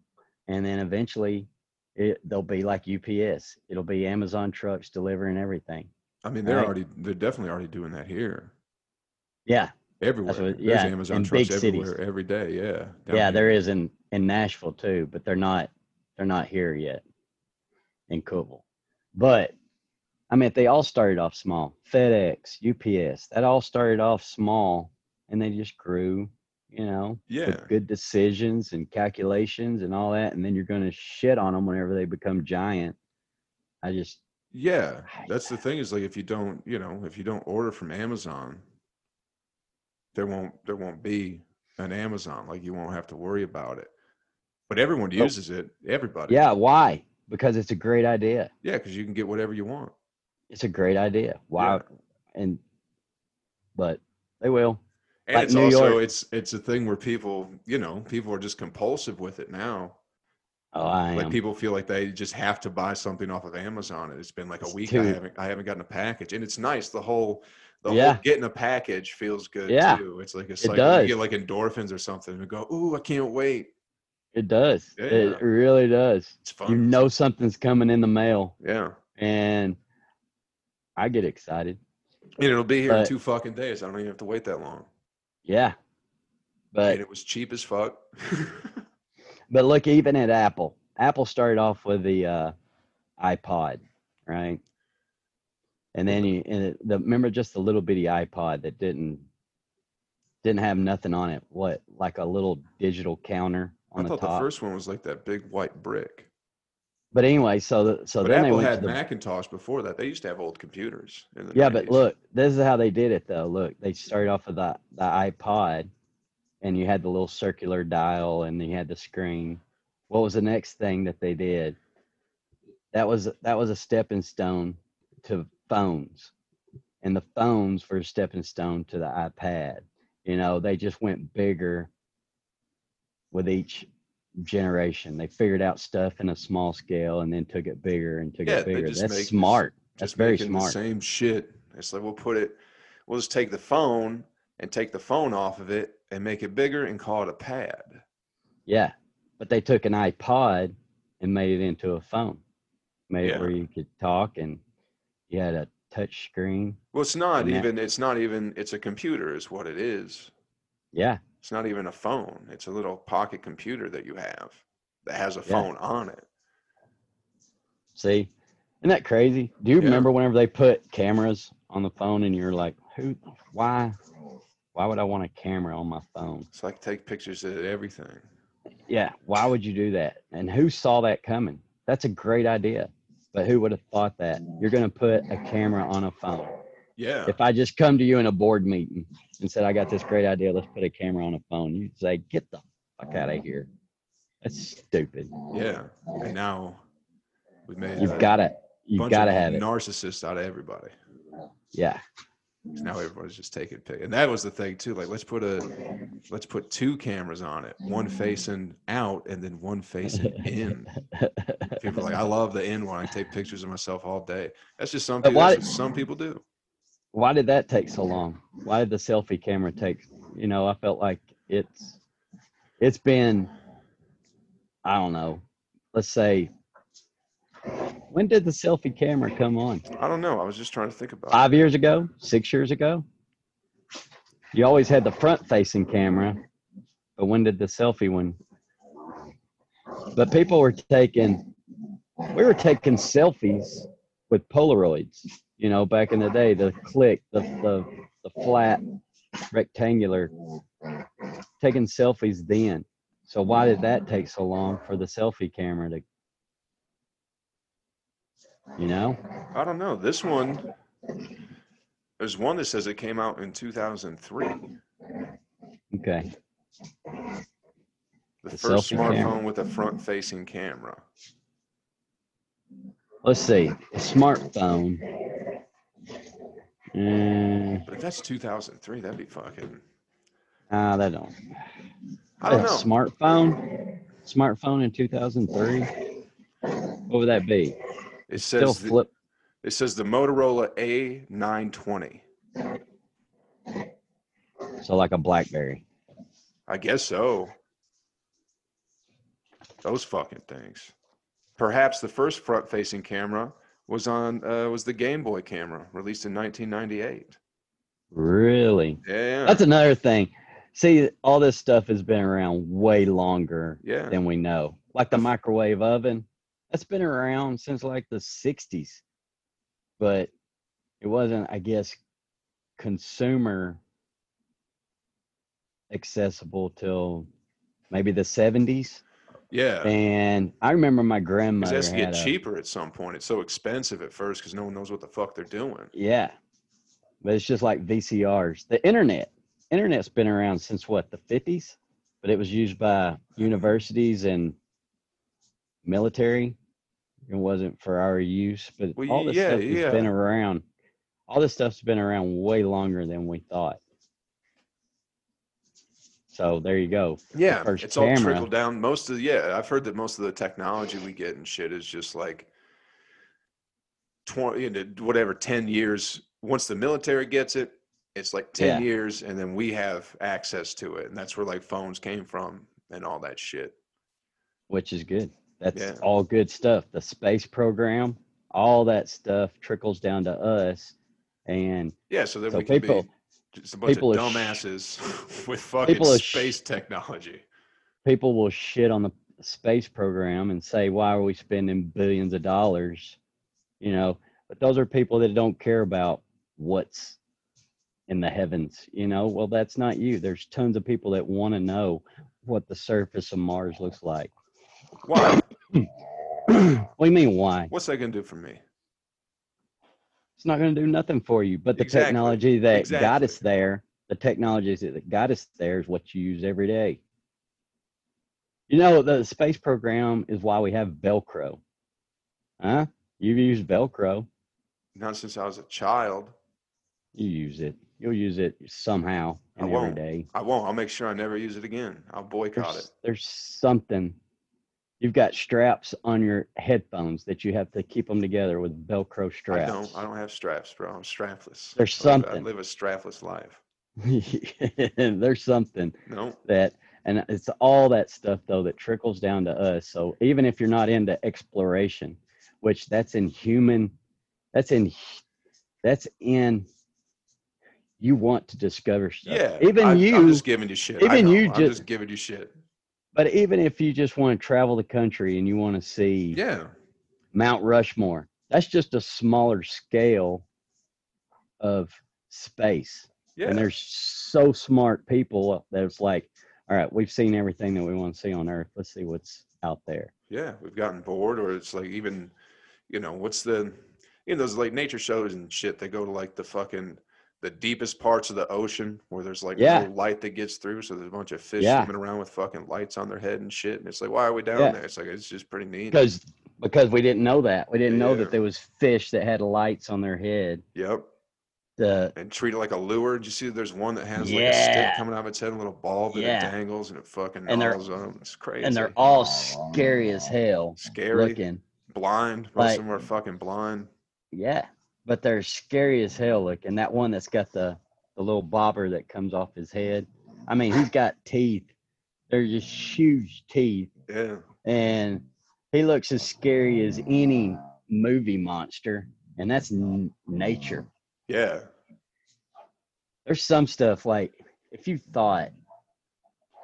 and then eventually, it, they'll be like UPS. It'll be Amazon trucks delivering everything. I mean, they're Right. already they're definitely already doing that here. Yeah, Everywhere. what- There's yeah, Amazon in trucks big cities. everywhere every day. Yeah. yeah, here. there is in in Nashville too, but they're not they're not here yet in Cookeville. But I mean, they all started off small. FedEx, UPS, that all started off small, and they just grew. You know, Yeah. with good decisions and calculations and all that, and then you're going to shit on them whenever they become giant. I just Yeah. That's the thing is like if you don't, you know, if you don't order from Amazon, there won't there won't be an Amazon. Like you won't have to worry about it. But everyone Oh. uses it. Everybody. yeah, why? Because it's a great idea. Yeah, because you can get whatever you want. It's a great idea. Why? And but they will. And Like it's New also York. it's it's a thing where people, you know, people are just compulsive with it now. Oh, I Like am. people feel like they just have to buy something off of Amazon. And it's been like a It's week. too- I haven't I haven't gotten a package. And it's nice. The whole the Yeah. whole getting a package feels good Yeah. too. It's like it's It like does. you get like endorphins or something and go, Ooh, I can't wait. It does. Yeah. It really does. It's fun. You know something's coming in the mail, Yeah. and I get excited. And it'll be here in two fucking days. I don't even have to wait that long. Yeah, But and it was cheap as fuck. But look, even at Apple, Apple started off with the uh, iPod, right? And then you and the remember just the little bitty iPod that didn't didn't have nothing on it. What like a little digital counter I the thought top. the first one was like that big white brick. but anyway, so the, so but then they Apple went had the Macintosh before that. They used to have old computers. In the yeah. But look, this is how they did it though. Look, they started off with the the iPod, and you had the little circular dial, and you had the screen. What was the next thing that they did? That was that was a stepping stone to phones, and the phones were a stepping stone to the iPad. You know, they just went bigger with each generation. They figured out stuff in a small scale and then took it bigger and took Yeah, it bigger. That's make smart. That's very smart. Same shit. It's like we'll put it. We'll just take the phone and take the phone off of it and make it bigger and call it a pad. Yeah, but they took an iPod and made it into a phone. Made Yeah. it where you could talk and you had a touch screen. Well, it's not And that- even. It's not even. It's a computer, is what it is. Yeah, It's not even a phone. It's a little pocket computer that you have that has a Yeah. phone on it. see, isn't that crazy? Do you Yeah. remember whenever they put cameras on the phone and you're like, who, why, why would I want a camera on my phone? It's like take pictures of everything. Yeah, why would you do that? And who saw that coming? That's a great idea. But who would have thought that? You're going to put a camera on a phone. Yeah. If I just come to you in a board meeting and said, I got this great idea, let's put a camera on a phone, you'd say, get the fuck out of here. That's stupid. Yeah. And now we made You've got to, you've got to have it. narcissists out of everybody. Yeah. Now everybody's just taking pic, and that was the thing too. Like let's put a, let's put two cameras on it, one facing out and then one facing in. People are like, I love the in one. I take pictures of myself all day. That's just some people. why- some people do. Why did that take so long? Why did the selfie camera take, you know, I felt like it's, it's been, I don't know, let's say, when did the selfie camera come on? I don't know. I was just trying to think about. it. five years ago, six years ago. You always had the front facing camera, but when did the selfie one? But people were taking, we were taking selfies with Polaroids, you know, back in the day, the click, the, the, the flat rectangular, taking selfies then. So why did that take so long for the selfie camera to, you know? I don't know. This one, there's one that says it came out in 2003. Okay. The, The first smartphone camera. with a front-facing camera. Let's see. A smartphone. Uh, But if that's 2003, that'd be fucking. ah, that don't. I don't a know. Smartphone. Smartphone in 2003. What would that be? It Still says the, flip. it says the Motorola A920. So like a BlackBerry. I guess so. Those fucking things. Perhaps the first front-facing camera was on uh, was the Game Boy camera, released in 1998. Really? Yeah, That's another thing. See, all this stuff has been around way longer yeah. than we know. Like the microwave oven, that's been around since like the 60s. But it wasn't, I guess, consumer accessible till maybe the 70s. Yeah. And I remember my grandmother it has to get a- cheaper at some point. It's so expensive at first because no one knows what the fuck they're doing. Yeah. But it's just like VCRs. The internet. Internet's been around since what, the 50s? But it was used by universities and military. It wasn't for our use. But Well, all this yeah, stuff has yeah. been around. All this stuff's been around way longer than we thought. So there you go. Yeah, it's all trickled down. Most of yeah, I've heard that most of the technology we get and shit is just like twenty, you know, whatever, ten years. Once the military gets it, it's like ten Yeah. years, and then we have access to it, and that's where like phones came from and all that shit. which is good. That's Yeah. all good stuff. The space program, all that stuff trickles down to us. And Yeah, so then So we can people- be Just a bunch People of are sh- dumbasses with fucking are sh- space technology. people will shit on the space program and say why are we spending billions of dollars you know but those are people that don't care about what's in the heavens you know well that's not you there's tons of people that want to know what the surface of mars looks like Why? what do you mean why What's that gonna do for me? It's not going to do nothing for you but the Exactly. technology that got us there the technologies that got us there is what you use every day you know the space program is why we have velcro huh you've used velcro Not since I was a child. you use it you'll use it somehow I won't. day I won't. I'll make sure I never use it again. I'll boycott there's, it. there's something you've got straps on your headphones that you have to keep them together with velcro straps. I don't. I don't have straps, bro. I'm strapless. There's I live- I something. live a strapless life. there's something No. that and it's all that stuff though that trickles down to us so even if you're not into exploration which that's in human that's in that's in you want to discover stuff Yeah. even I, you I'm just giving you shit. Even you I'm ju- just giving you shit. But even if you just want to travel the country and you want to see Yeah. mount rushmore that's just a smaller scale of space Yeah. and there's so smart people that it's like all right we've seen everything that we want to see on earth let's see what's out there Yeah, we've gotten bored, or it's like even, you know, what's the, you know, those like nature shows and shit. They go to like the fucking the deepest parts of the ocean where there's like Yeah. no light that gets through. So there's a bunch of fish Yeah. swimming around with fucking lights on their head and shit. And it's like, why are we down Yeah. there? It's like it's just pretty neat. because because we didn't know that we didn't know that there was fish that had lights on their head Yep. the And treat it like a lure. Did you see? There's one that has like a stick coming out of its head, a little ball that it dangles, and it fucking And they're- gnaws on 'em. It's crazy. and they're all scary as hell scary, looking blind. Most Like- of them are fucking blind. yeah but they're scary as hell looking. That one that's got the the little bobber that comes off his head. I mean he's got teeth. They're just huge teeth. Yeah. and he looks as scary as any movie monster and that's n- nature. Yeah. there's some stuff like if you thought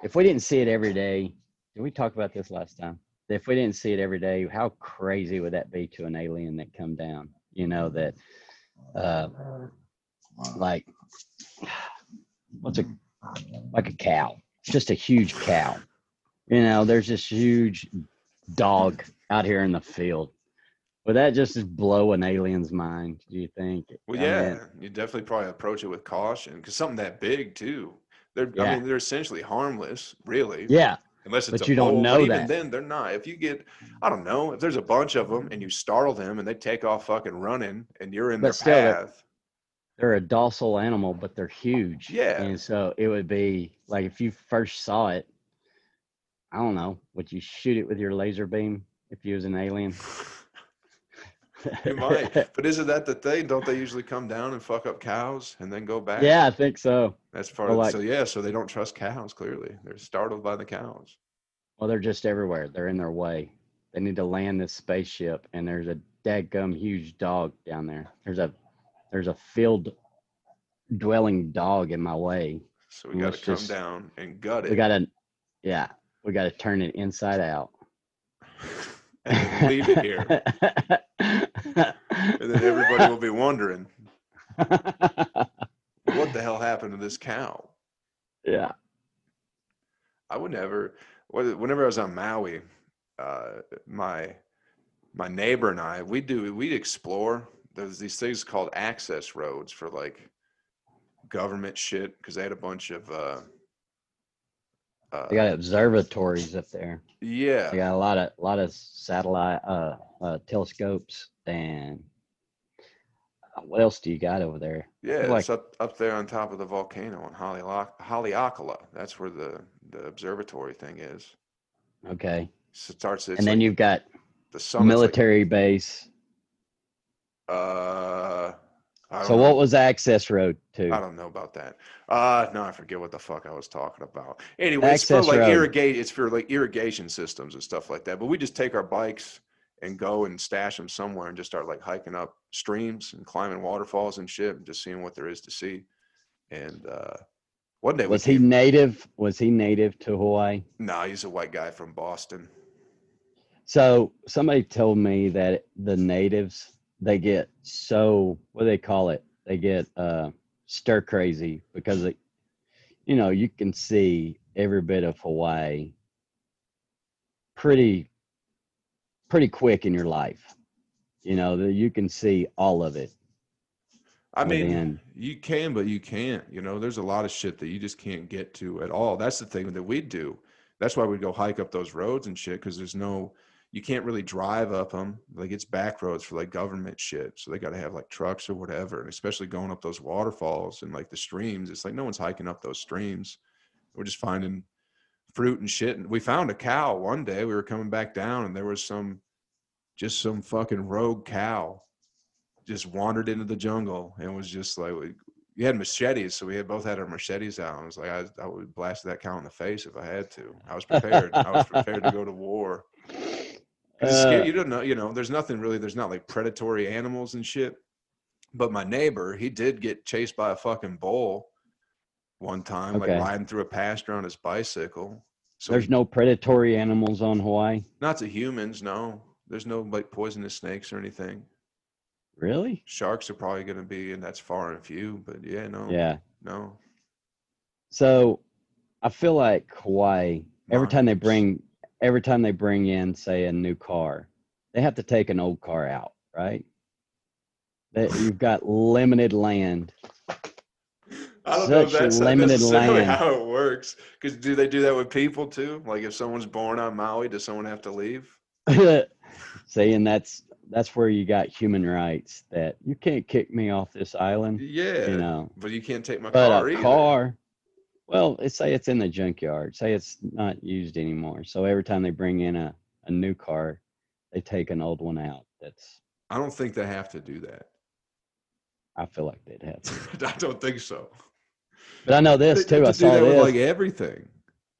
if we didn't see it every day did we talk about this last time? If we didn't see it every day how crazy would that be to an alien that come down you know that uh like what's a like a cow It's just a huge cow. You know there's this huge dog out here in the field. Would that just blow an alien's mind do you think? Well, I yeah, mean, you definitely probably approach it with caution because something that big too. They're, I mean, they're essentially harmless, really. yeah Unless it's but a you don't know but even that. then, they're not. If you get, I don't know, if there's a bunch of them and you startle them and they take off fucking running and you're in But their still, path, they're a docile animal, but they're huge. Yeah. And so it would be like if you first saw it, I don't know, would you shoot it with your laser beam if you was an alien? you might. But isn't that the thing? Don't they usually come down and fuck up cows and then go back? yeah, I think so. That's part Or of like- So yeah, so they don't trust cows. Clearly, they're startled by the cows. Well, they're just everywhere. They're in their way. They need to land this spaceship, and there's a dadgum huge dog down there. There's a there's a field dwelling dog in my way. So we got to come just- down and gut it. We gotta, yeah, we gotta turn it inside out. and leave it here. And then everybody will be wondering, what the hell happened to this cow? yeah. I would never. Whenever I was on Maui, uh, my my neighbor and I, we do we'd explore. There's these things called access roads for like government shit because they had a bunch of. Uh, uh, They got observatories up there. yeah, They got a lot of lot of satellite uh, uh telescopes and uh, what else do you got over there? Yeah, Like- it's up up there on top of the volcano on Haleak- Haleakala. That's where the the observatory thing is. Okay. So it starts. And then like you've got the military base. Uh, So know. what was access road to? I don't know about that. Uh no, I forget what the fuck I was talking about. Anyway, it's for like irrigate. It's for like irrigation systems and stuff like that. But we just take our bikes and go and stash them somewhere and just start like hiking up streams and climbing waterfalls and shit and just seeing what there is to see. And uh, one day Was he came- native? Was he native to Hawaii? No, he's a white guy from Boston. So somebody told me that the natives they get so what do they call it? They get uh, stir crazy because it, you know you can see every bit of Hawaii pretty pretty quick in your life. You know that you can see all of it. I mean, you can, but you can't. You know, there's a lot of shit that you just can't get to at all. That's the thing that we do. That's why we go hike up those roads and shit because there's no, you can't really drive up them. Like it's back roads for like government shit. So they got to have like trucks or whatever. And especially going up those waterfalls and like the streams, it's like no one's hiking up those streams. We're just finding fruit and shit. And we found a cow one day. We were coming back down and there was some, just some fucking rogue cow just wandered into the jungle and was just like we, we had machetes, so we had both had our machetes out. I was like, I, I would blast that cow in the face if I had to. I was prepared. I was prepared to go to war. Uh, you don't know, you know. There's nothing really. There's not like predatory animals and shit. But my neighbor, he did get chased by a fucking bull one time, Okay. like riding through a pasture on his bicycle. So There's no predatory animals on Hawaii. not to humans, no. There's no like poisonous snakes or anything. Really? Sharks are probably going to be, and that's far and few. But yeah, no, Yeah. no. So I feel like Hawaii, every time they bring every time they bring in, say, a new car, they have to take an old car out, right? That you've got limited land. I don't know Such that's limited land. how it works. Because do they do that with people too? Like if someone's born on Maui, does someone have to leave? See, and that's that's where you got human rights that you can't kick me off this island, Yeah, you know. but you can't take my But car a either. car, well, it's say it's in the junkyard, say it's not used anymore. So every time they bring in a, a new car, they take an old one out. That's I don't think they have to do that. I feel like they'd have to. I don't think so. But I know this too. I saw that this. like everything.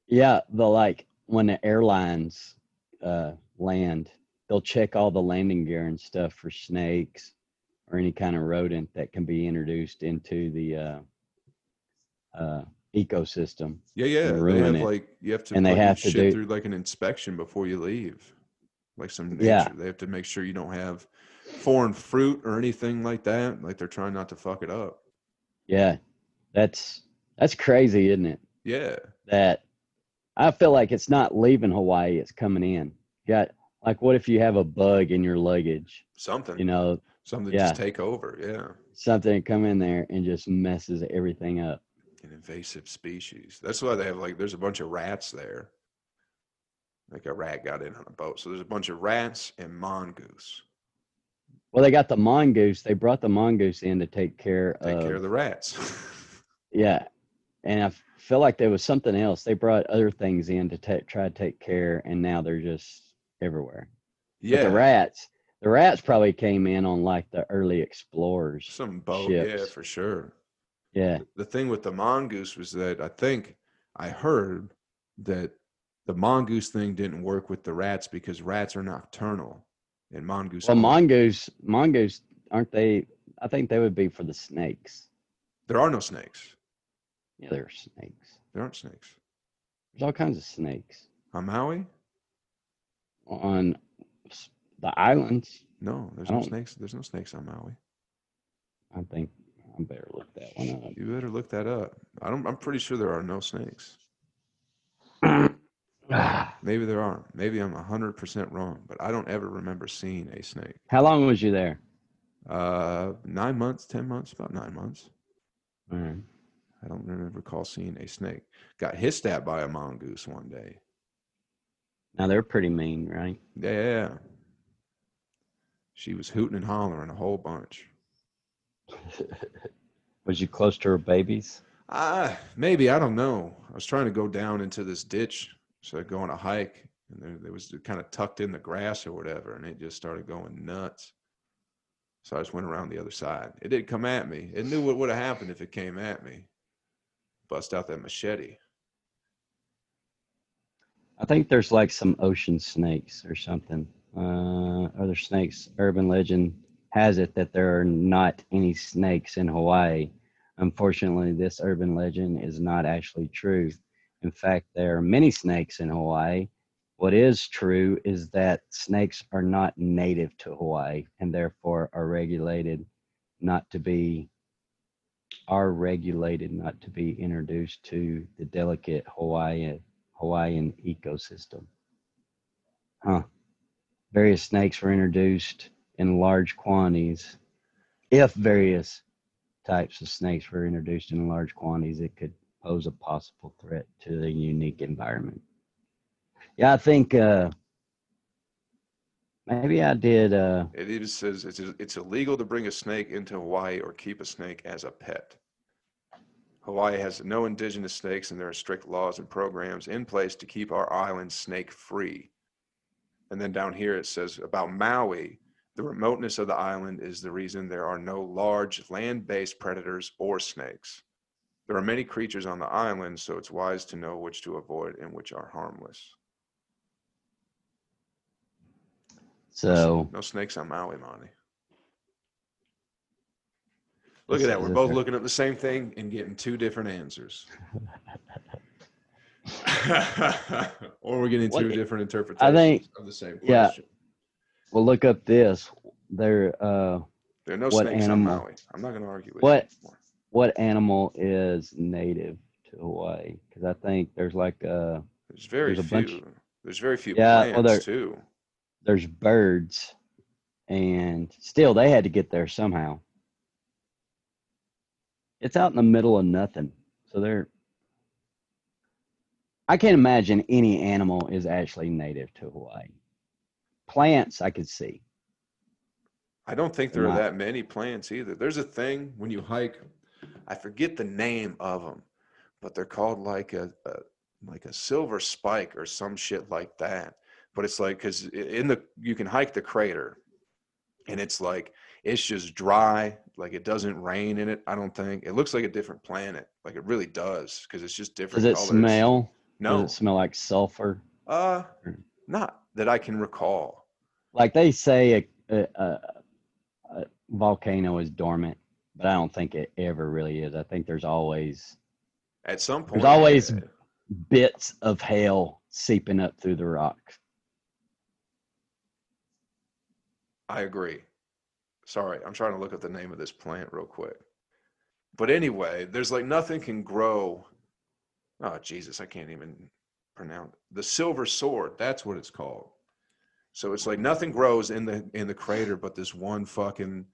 yeah, the like when the airlines uh, land, they'll check all the landing gear and stuff for snakes or any kind of rodent that can be introduced into the uh, uh, ecosystem. Yeah, yeah. They have it. like you have to And they have to do- through like an inspection before you leave. Like some nature. Yeah. They have to make sure you don't have foreign fruit or anything like that. Like they're trying not to fuck it up. Yeah, that's that's crazy, isn't it? Yeah. That I feel like it's not leaving Hawaii; it's coming in. Got like, what if you have a bug in your luggage? Something. You know, something yeah. just take over. Yeah. something come in there and just messes everything up. An invasive species. That's why they have like there's a bunch of rats there. Like a rat got in on a boat. So there's a bunch of rats and mongoose. Well, they got the mongoose. They brought the mongoose in to take care Take of. care of the rats. yeah, and I feel like there was something else. They brought other things in to try to take care, and now they're just everywhere. But yeah. the rats, the rats probably came in on like the early explorers. Some boat, yeah, for sure. Yeah, The thing with the mongoose was that I think I heard that the mongoose thing didn't work with the rats because rats are nocturnal and mongoose. well, mongoose, mongoose, aren't they? I think they would be for the snakes. there are no snakes. Yeah, they're snakes. There aren't snakes There's all kinds of snakes on Maui. on the islands. No, there's I no don't- snakes. There's no snakes on Maui. I think I better look that one up. You better look that up. I don't. I'm pretty sure there are no snakes. Maybe there are. Maybe I'm hundred percent wrong, but I don't ever remember seeing a snake. How long was you there? Uh, nine months, ten months, about nine months. All right. I don't remember recall seeing a snake. Got hissed at by a mongoose one day. Now they're pretty mean, right? Yeah. She was hooting and hollering a whole bunch. Was you close to her babies? Ah, maybe I don't know. I was trying to go down into this ditch, so I go on a hike, and there, there was kind of tucked in the grass or whatever, and it just started going nuts. So I just went around the other side. It didn't come at me. It knew what would have happened if it came at me. Bust out that machete. I think there's like some ocean snakes or something. Uh, other snakes. Urban legend has it that there are not any snakes in Hawaii, Unfortunately, this urban legend is not actually true. In fact, there are many snakes in Hawaii. What is true is that snakes are not native to Hawaii and therefore are regulated not to be are regulated not to be introduced to the delicate Hawaiian Hawaiian ecosystem. Huh. Various snakes were introduced in large quantities. If various types of snakes were introduced in large quantities, it could pose a possible threat to the unique environment. Yeah, I think uh, maybe I did. Uh, It even says it's, it's illegal to bring a snake into Hawaii or keep a snake as a pet. Hawaii has no indigenous snakes, and there are strict laws and programs in place to keep our island snake free. And then down here it says about Maui, the remoteness of the island is the reason there are no large land based predators or snakes. There are many creatures on the island, so it's wise to know which to avoid and which are harmless. So No snakes on Maui, Monty. Look at that. We're both looking at the same thing and getting two different answers. or we're getting two What- different interpretations think- of the same yeah. question. we'll look up this. There, uh, There are no What snakes animal- on Maui. I'm not going to argue with What- you. anymore. what animal is native to Hawaii? Because I think there's like uh, There's very there's a few. bunch- There's very few Yeah, well, plants there- too. There's birds, and still they had to get there somehow. It's out in the middle of nothing, so they're. I can't imagine any animal is actually native to Hawaii. Plants, I could see. I don't think there are that many plants either. There's a thing when you hike, I forget the name of them, but they're called like a, a like a silver spike or some shit like that. But it's like because in the you can hike the crater, and it's like it's just dry, like it doesn't rain in it. I don't think it looks like a different planet, like it really does, because it's just different. Does it colors. smell? No, Does it smell like sulfur? uh, not that I can recall. Like they say, a, a, a, a volcano is dormant, but I don't think it ever really is. I think there's always At some point, there's always- yeah. bits of hail seeping up through the rock. I agree. Sorry, I'm trying to look up the name of this plant real quick. But anyway, there's like nothing can grow. Oh Jesus, I can't even pronounce the silver sword. That's what it's called. So it's like nothing grows in the in the crater but this one fucking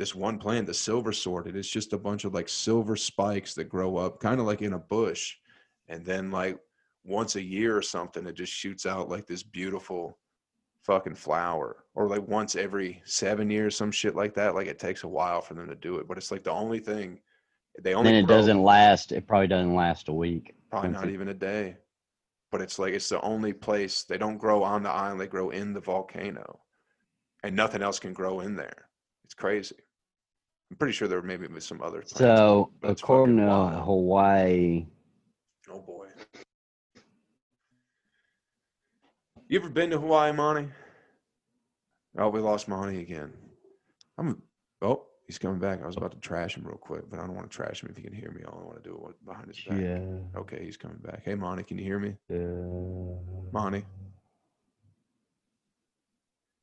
this one plant, the silver sword. It is just a bunch of like silver spikes that grow up kind of like in a bush. And then like once a year or something, it just shoots out like this beautiful fucking flower or like once every seven years some shit like that like it takes a while for them to do it but it's like the only thing they only Then it grow doesn't last. It probably doesn't last a week. probably not even a day but it's like it's the only place they don't grow on the island they grow in the volcano and nothing else can grow in there it's crazy i'm pretty sure there maybe was some other So, according to wild. Hawaii, oh boy you ever been to hawaii monty oh we lost monty again. I'm oh he's coming back. I was about to trash him real quick but i don't want to trash him if he can hear me. All i want to do is behind his back. Yeah, okay he's coming back. Hey monty can you hear me? Yeah. monty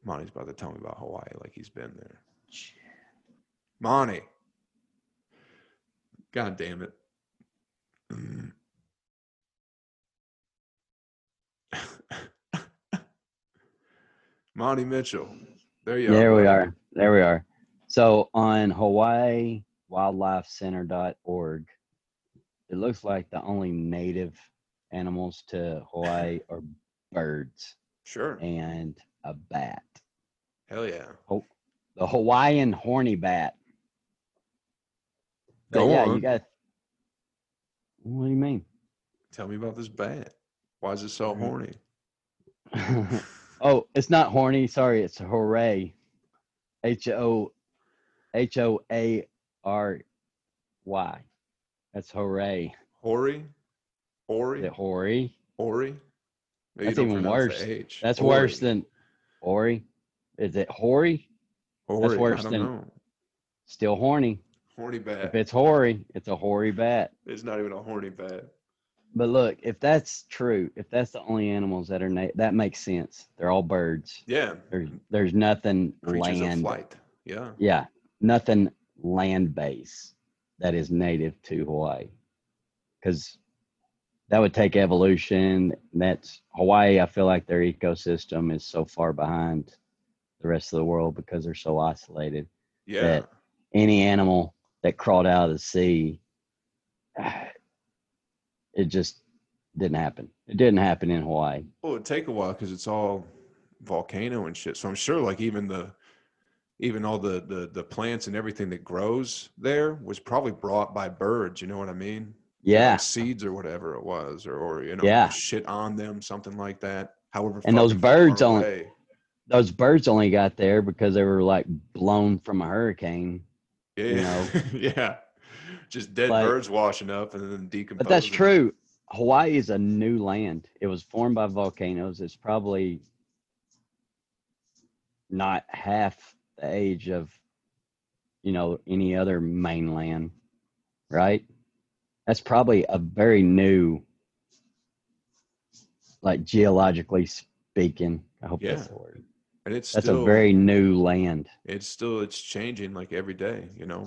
monty's about to tell me about hawaii like he's been there. Monty god damn it. monty mitchell there you are. There we are. There we are. So on Hawaii Wildlife Center.org, it looks like the only native animals to Hawaii are birds sure and a bat. hell yeah The Hawaiian horny bat. But Go yeah, on. you got. What do you mean? tell me about this bat why is it so horny oh, it's not horny. Sorry, it's hooray. H O H O A R Y. That's hooray. Hori? Hori? Is it? Hori? No, That's even worse. That's Hori. worse than Ori. Is it? Hori, worse I don't than- know. Still horny. Horny bat. If it's hoary, it's a hoary bat. It's not even a horny bat. But look, if that's true, if that's the only animals that are na- that makes sense. They're all birds. Yeah. There's there's nothing Creatures land. of flight. Yeah. Yeah, nothing land based that is native to Hawaii. Because that would take evolution. That's Hawaii. I feel like their ecosystem is so far behind the rest of the world because they're so isolated. Yeah. That- Any animal that crawled out of the sea, it just didn't happen. It didn't happen in Hawaii. Well, it'd take a while because it's all volcano and shit. So I'm sure, like even the, even all the the the plants and everything that grows there was probably brought by birds. You know what I mean? Yeah, Like seeds or whatever it was, or or you know, Yeah. shit on them, something like that. However, And those birds only- away. those birds only got there because they were like blown from a hurricane. yeah, you know. yeah, just dead Like- birds washing up and then decomposing. But that's true. Hawaii is a new land. It was formed by volcanoes. It's probably not half the age of, you know, any other mainland, right? That's probably a very new, like geologically speaking. I hope that's the word. And it's That's still a very new land. it's still it's changing like every day. You know,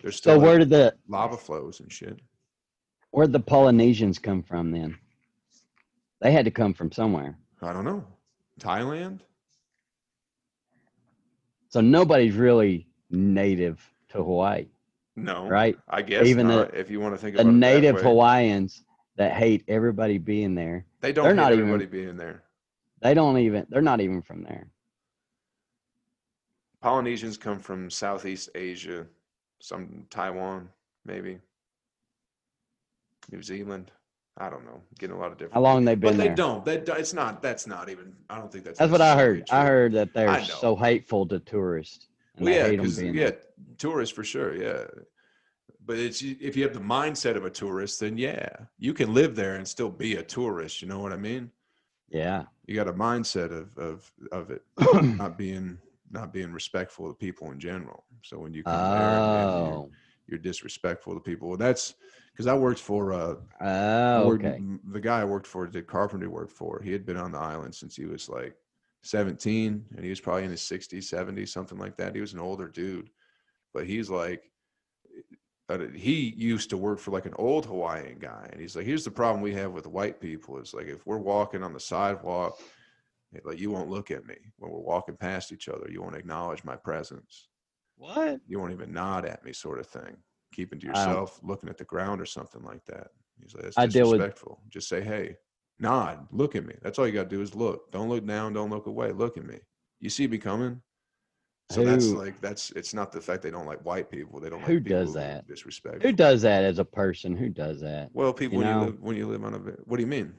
there's So where like, did the lava flows and shit. where did the Polynesians come from then? They had to come from somewhere. I don't know. Thailand? So nobody's really native to Hawaii, No. right? I guess Even the- if you want to think The about it that native. Hawaiians that hate everybody being there, They don't they're hate not even- everybody being there. they don't even they're not even from there. Polynesians come from Southeast Asia, some Taiwan, maybe. New Zealand. I don't know. Getting a lot of different. How long they But been But they don't. That it's not. That's not even. I don't think that's. That's what I heard. I heard that they're so hateful to tourists. Well, yeah, because yeah, there. tourists for sure, yeah. But it's if you have the mindset of a tourist, then yeah, you can live there and still be a tourist. You know what I mean? Yeah. You got a mindset of of of it not being not being respectful of people in general. So when you come there you're, Oh. you're disrespectful to people, well, that's because I worked for uh, Oh, worked- okay. the guy I worked for did carpentry work for. He had been on the island since he was like 17 and he was probably in his 60s, 70s, something like that. He was an older dude, but he's like, uh, he used to work for like an old Hawaiian guy. And he's like, here's the problem we have with white people is like, if we're walking on the sidewalk, like you won't look at me when we're walking past each other. You won't acknowledge my presence. What? You won't even nod at me, sort of thing. Keeping to yourself, looking at the ground or something like that. He's like, that's I deal with- disrespectful. Just say, hey, nod, look at me. That's all you got to do is look. Don't look down, don't look away. Look at me. You see me coming? So that's like that's it's not the fact they don't like white people. They don't like Who people does that? disrespect. Who does that as a person? Who does that? Well, people you when know? you live when you live on a what do you mean?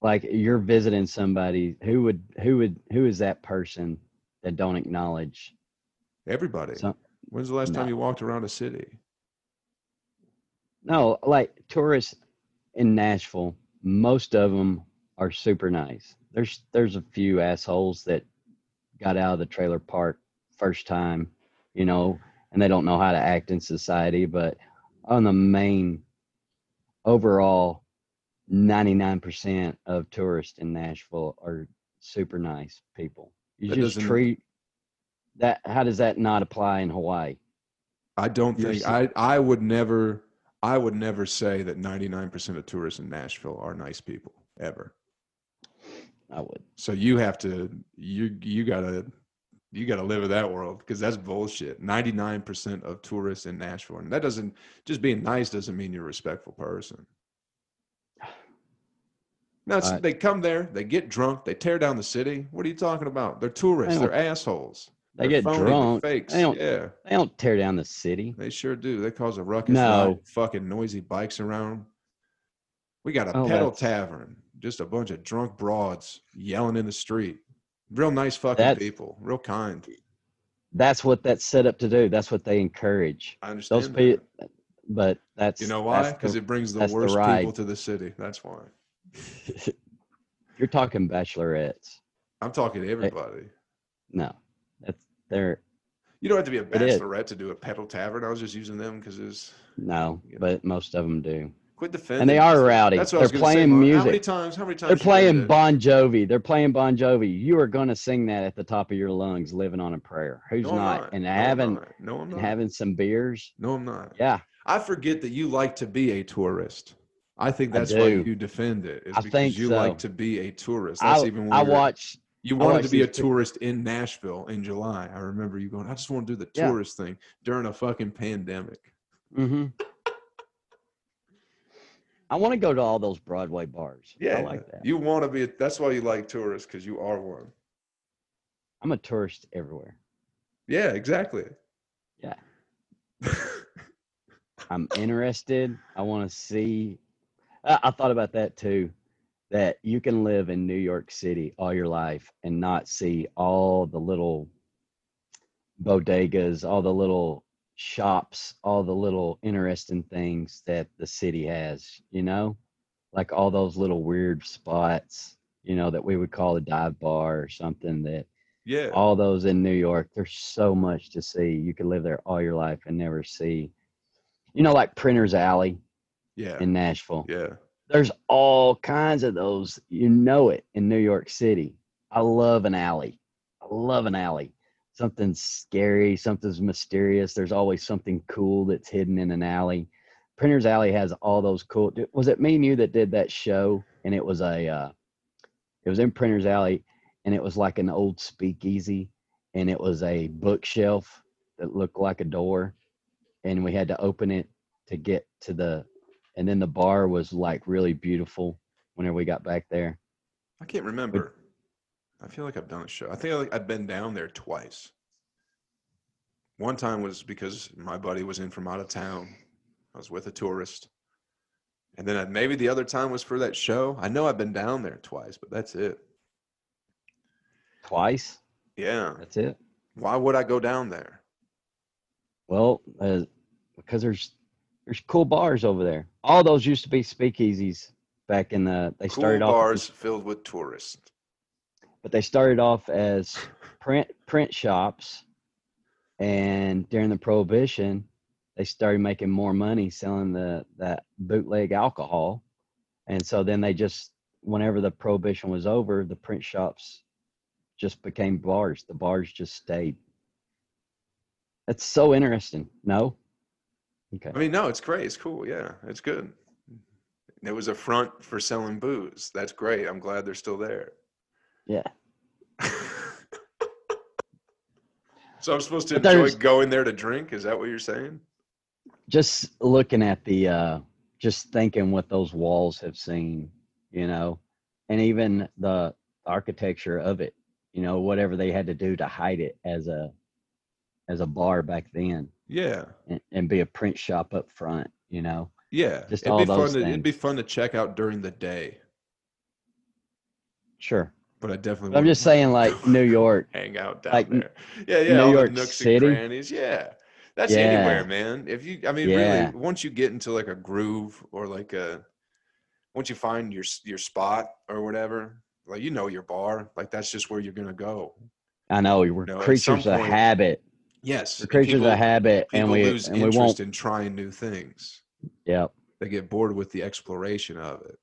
Like you're visiting somebody who would who would who is that person that don't acknowledge Everybody. some When's the last time you walked around a city? No, like tourists in Nashville, most of them are super nice. There's there's a few assholes that got out of the trailer park first time, you know, and they don't know how to act in society, but on the main overall 99% of tourists in Nashville are super nice people. You That just treat that how does that not apply in Hawaii? I don't You're think I I would never I would never say that 99% of tourists in Nashville are nice people ever. I would. So you have to you you gotta you gotta live in that world because that's bullshit. Ninety nine percent of tourists in Nashville, and that doesn't just being nice doesn't mean you're a respectful person. No, it's, Uh, they come there, they get drunk, they tear down the city. What are you talking about? They're tourists. They They're assholes. They They're get phony, drunk. Fakes. They don't- yeah, They don't tear down the city. they sure do. They cause a ruckus. No. fucking noisy bikes around. We got a Oh, pedal that's- tavern. Just a bunch of drunk broads yelling in the street. Real nice fucking That's- people. Real kind. That's what that's set up to do. That's what they encourage. I understand. Those that. people, but that's You know why? Because it brings the that's the worst people to the city. That's why. you're talking bachelorettes. I'm talking to everybody. No, that's they're You don't have to be a bachelorette to do a pedal tavern. I was just using them because it's No, Yeah. but most of them do. quit defending. And they are rowdy. That's what I was They're gonna say, playing Mark. How many times? How many times? They're playing? Bon Jovi. They're playing Bon Jovi. You are going to sing that at the top of your lungs, living on a prayer. Who's No, I'm not? And No, I'm having not. No, I'm and not. having some beers. No, I'm not. Yeah, I forget that you like to be a tourist. I think I that's why you defend it. Is I because think you so. like to be a tourist. That's I, even I watch. You wanted to be a tourist in Nashville in July. I remember you going, I just want to do the Yeah. tourist thing during a fucking pandemic. Mm-hmm. I want to go to all those Broadway bars. Yeah, I like that. You want to be, that's why you like tourists because you are one. I'm a tourist everywhere. Yeah, exactly. Yeah. I'm interested. I want to see. I, I thought about that too. That you can live in New York City all your life and not see all the little bodegas, all the little shops, all the little interesting things that the city has, you know? Like all those little weird spots, you know, that we would call a dive bar or something that yeah. all those in New York. There's so much to see. You could live there all your life and never see. You know, like Printer's Alley yeah. in Nashville. yeah. There's all kinds of those. You know it in New York City. I love an alley. I love an alley. Something's scary, something's mysterious. There's always something cool that's hidden in an alley. Printer's Alley has all those cool. Was it me and you that did that show? And it was a, uh, it was in Printer's Alley, and it was like an old speakeasy, and it was a bookshelf that looked like a door, and we had to open it to get to the, and then the bar was like really beautiful whenever we got back there. I can't remember. I feel like I've done a show. I think I- I've been down there twice. One time was because my buddy was in from out of town. I was with a tourist. And then I- maybe the other time was for that show. I know I've been down there twice, but that's it. Twice. Yeah. That's it. Why would I go down there? Well, uh, because there's there's cool bars over there. All those used to be speakeasies back in the. They Cool started off, bars filled with tourists. but they started off as print print shops, and during the prohibition, they started making more money selling the that bootleg alcohol, and so then they just whenever the prohibition was over, the print shops just became bars. The bars just stayed. That's so interesting. No. Okay. I mean, no, it's great. It's cool. Yeah, it's good. It was a front for selling booze. That's great. I'm glad they're still there. Yeah. so I'm supposed to enjoy going there to drink? Is that what you're saying? just looking at the uh just thinking what those walls have seen you know and even the architecture of it you know whatever they had to do to hide it as a as a bar back then Yeah. and, and be a print shop up front you know Yeah. Just it'd all be those fun to, it'd be fun to check out during the day. sure But I definitely i'm just saying like new york hang out down like, there. Yeah, yeah. New all York the nooks City? and crannies. Yeah. That's Yeah. anywhere, man. If you I mean Yeah. really once you get into like a groove or like a once you find your your spot or whatever, like you know your bar, like that's just where you're gonna go. i know we're No, at creatures of habit Yes. and creatures people- of habit and we lose and we interest won't in trying new things. yep They get bored with the exploration of it.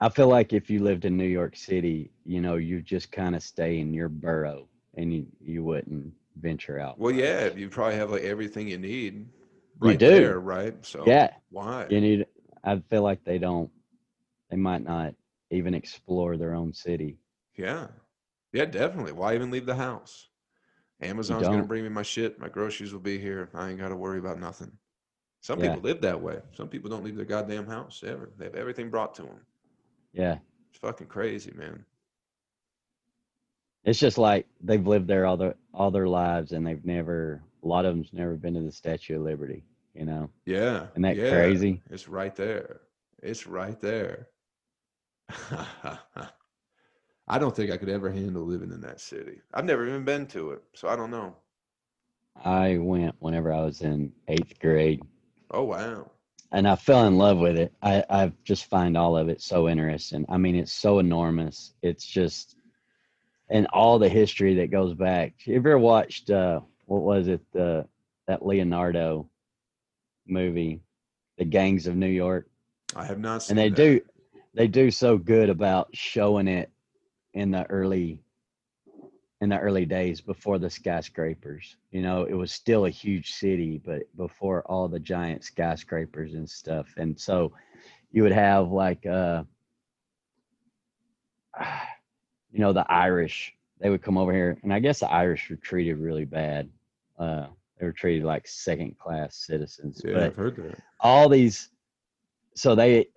I feel like if you lived in New York City, you know, you just kind of stay in your borough and you, you wouldn't venture out. Well, yeah, you probably have like everything you need. You Right do. there, right? So Yeah. why? You need, I feel like they don't, they might not even explore their own city. Yeah. Yeah, definitely. Why even leave the house? Amazon's going to bring me my shit. My groceries will be here. I ain't got to worry about nothing. Some Yeah. people live that way. Some people don't leave their goddamn house ever. They have everything brought to them. Yeah. It's fucking crazy, man. It's just like they've lived there all their, all their lives and they've never, a lot of them's never been to the Statue of Liberty, you know? Yeah. Isn't that yeah. crazy? It's right there. It's right there. I don't think I could ever handle living in that city. I've never even been to it, so I don't know. I went whenever I was in eighth grade Oh wow. and I fell in love with it. I, I just find all of it so interesting. I mean, it's so enormous. It's just, and all the history that goes back. Have you ever watched uh, what was it? The that Leonardo movie, The Gangs of New York. I have not seen and they that. do they do so good about showing it in the early in the early days before the skyscrapers. You know it was still a huge city but before all the giant skyscrapers and stuff. And so you would have like uh you know the irish they would come over here and i guess the irish were treated really bad. Uh they were treated like second class citizens. Yeah, but I've heard that. all these so they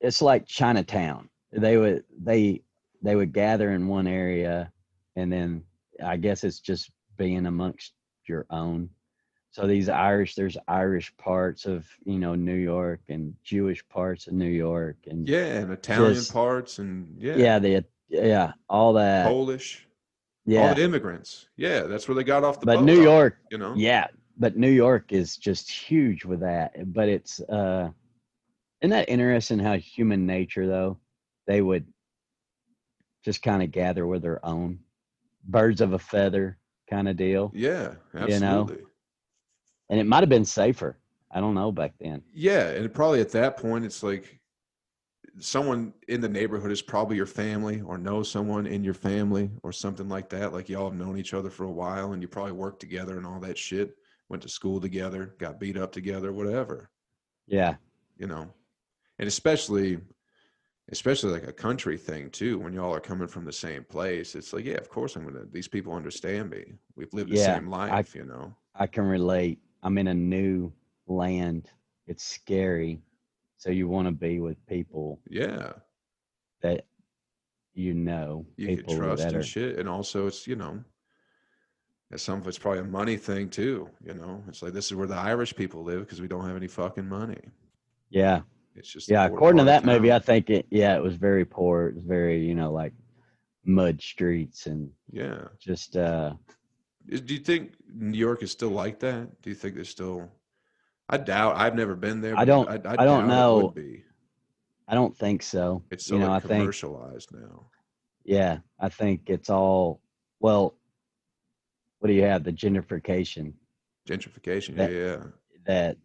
it's like chinatown. They would they they would gather in one area and then i guess it's just being amongst your own so these irish there's irish parts of you know new york and jewish parts of new york and Yeah, and Italian Just- parts and yeah, yeah the yeah all that Polish, all yeah the immigrants. Yeah, that's where they got off the but boat. new york you know. Yeah, but New York is just huge with that. But it's uh isn't that interesting how human nature though, they would just kind of gather with their own birds of a feather kind of deal. Yeah, You know? absolutely. And it might have been safer. I don't know back then. Yeah, and probably at that point, it's like someone in the neighborhood is probably your family or knows someone in your family or something like that. Like y'all have known each other for a while and you probably worked together and all that shit. Went to school together, got beat up together, whatever, Yeah. you know. And especially, especially like a country thing too. When y'all are coming from the same place, it's like, yeah, of course I'm gonna. These people understand me. We've lived the Yeah, same life, you know. I can relate. I'm in a new land. It's scary. So you want to be with people Yeah, that you know, you can trust that and are shit. And also, it's you know, and some of it's probably a money thing too. You know, it's like this is where the Irish people live because we don't have any fucking money. yeah. It's just Yeah, according to that movie, I think it. Yeah, it was very poor. It was very, you know, like mud streets and yeah. just. uh Do you think New York is still like that? Do you think there's still? I doubt. I've never been there. I don't- I, I doubt don't know. I don't think so. It's so you know, like, I think. commercialized now. Yeah, I think it's all. Well, what do you have? The gentrification Gentrification. That- yeah, yeah. that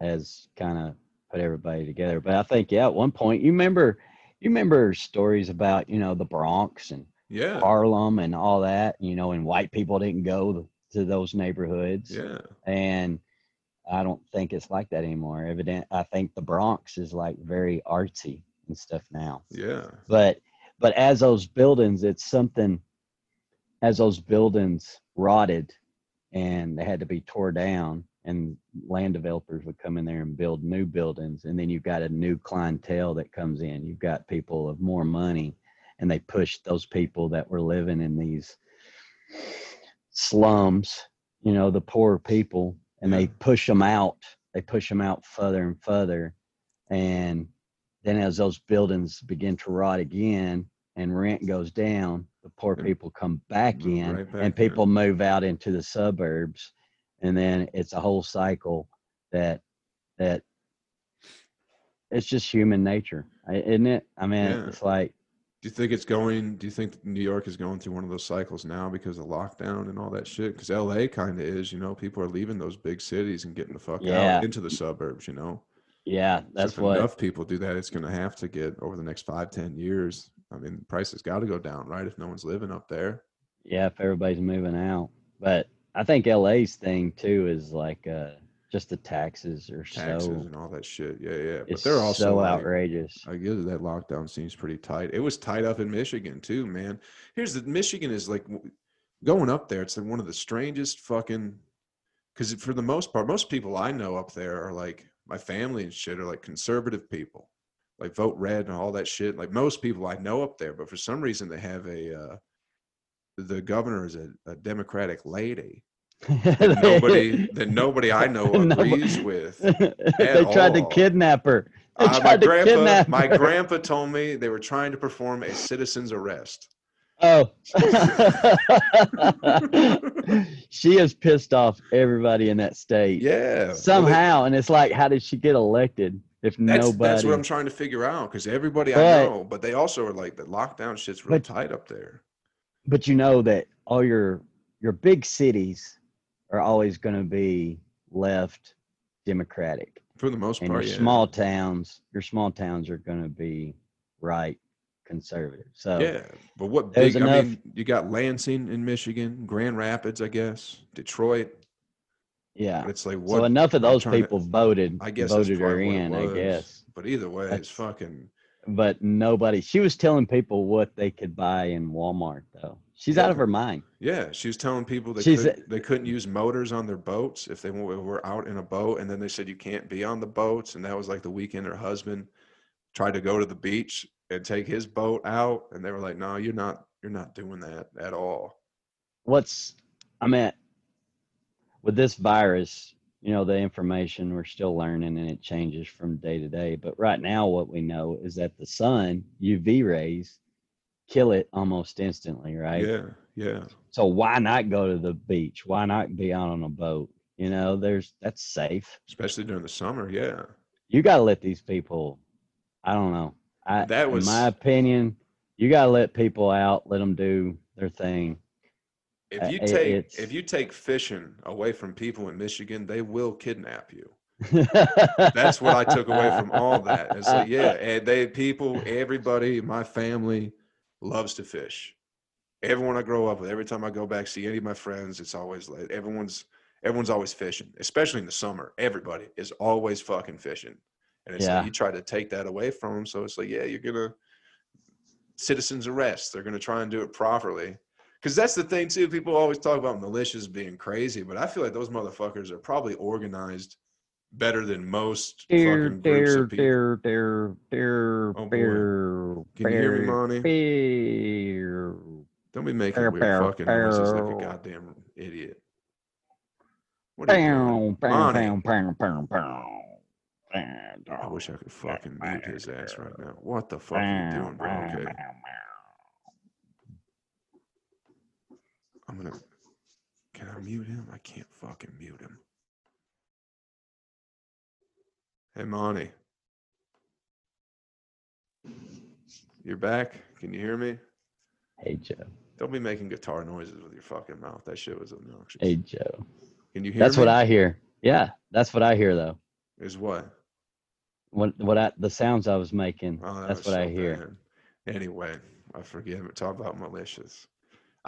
has kind of put everybody together. But I think, yeah, at one point, you remember, you remember stories about, you know, the Bronx and Yeah. Harlem and all that. You know, and white people didn't go to those neighborhoods. Yeah. and I don't think it's like that anymore. Evident, I think the Bronx is like very artsy and stuff now. Yeah. But but as those buildings, it's something. As those buildings rotted, and they had to be tore down, and land developers would come in there and build new buildings, and then you've got a new clientele that comes in. You've got people of more money, and they push those people that were living in these slums, you know, the poor people, and they push them out. They push them out further and further, and then as those buildings begin to rot again and rent goes down, the poor people come back in, right back and people move out into the suburbs, and then it's a whole cycle that that it's just human nature, isn't it? I mean, Yeah. it's like Do you think it's going? Do you think New York is going through one of those cycles now because of lockdown and all that shit? Because LA kind of is, you know, people are leaving those big cities and getting the fuck Yeah. out into the suburbs, you know. yeah, So that's if what enough people do that, it's going to have to get over the next five, ten years. I mean, prices got to go down, right? If no one's living up there. yeah, if everybody's moving out. But I think LA's thing too is like uh just the taxes are so. taxes so and all that shit. Yeah, yeah. But it's they're also so like, outrageous. I guess. That lockdown seems pretty tight. It was tight up in Michigan too, man. Here's the Michigan is like going up there. It's like one of the strangest fucking. Because for the most part, most people I know up there are like my family and shit are like conservative people, like vote red and all that shit. Like most people I know up there, but for some reason they have a. Uh, the governor is a, a Democratic lady. That nobody that nobody I know agrees with. they tried to kidnap her. Uh, my grandpa, my grandpa told me they were trying to perform a citizen's arrest. Oh. she has pissed off everybody in that state Yeah, well, they- somehow, and it's like, how did she get elected if that's nobody? that's what I'm trying to figure out because everybody I know, but they also are like the lockdown shit's real But- tight up there. but you know that all your your big cities are always going to be left Democratic. For the most And part, your yeah. small towns, your small towns are going to be right conservative. So Yeah, but what big? I mean, you got Lansing in Michigan, Grand Rapids, I guess, Detroit. yeah. It's like what? So enough of those trying to- people voted I guess voted her probably what it in, I guess. But either way, it's fucking. But nobody she was telling people what they could buy in Walmart though. She's out of her mind. Yeah, she was telling people they couldn't, they couldn't use motors on their boats if they were were out in a boat, and then they said you can't be on the boats, and that was like the weekend her husband tried to go to the beach and take his boat out, and they were like, "No, you're not, you're not doing that at all." What's I mean with this virus, you know, the information we're still learning and it changes from day to day. But right now what we know is that the sun, UV rays, kill it almost instantly, right? Yeah, yeah, So why not go to the beach? Why not be out on a boat? You know, there's that's safe. especially during the summer. Yeah, You got to let these people. I don't know. I, That was- my opinion. You got to let people out. Let them do their thing. If Uh, you take it's- if you take fishing away from people in Michigan, they will kidnap you. That's what I took away from all that. It's like, yeah, and they people, everybody, my family loves to fish. Everyone I grow up with, every time I go back see any of my friends, it's always like everyone's everyone's always fishing, especially in the summer. Everybody is always fucking fishing, and it's Yeah. like you try to take that away from them. So it's like, yeah, you're gonna citizens arrest. They're gonna try and do it properly. Because that's the thing too. People always talk about militias being crazy, but I feel like those motherfuckers are probably organized better than most Dear, fucking groups dear, of people. dear, dear, dear, Oh, dear, Can you hear me, dear, Monty? dear. Don't be making Pew, weird pew, fucking noises like a goddamn idiot. What are you doing? Monty. I wish I could fucking mute his ass right now. What the fuck are you doing, bro? Okay. I'm gonna. Can I mute him? I can't fucking mute him. Hey, Monty. You're back? Can you hear me? Hey Joe. Don't be making guitar noises with your fucking mouth. That shit was obnoxious. Hey Joe. Can you hear That's me? what I hear. Yeah, that's what I hear though. Is what? What what I the sounds I was making. Oh, that that's was what I hear. bad. Anyway, I forget. Talk about malicious.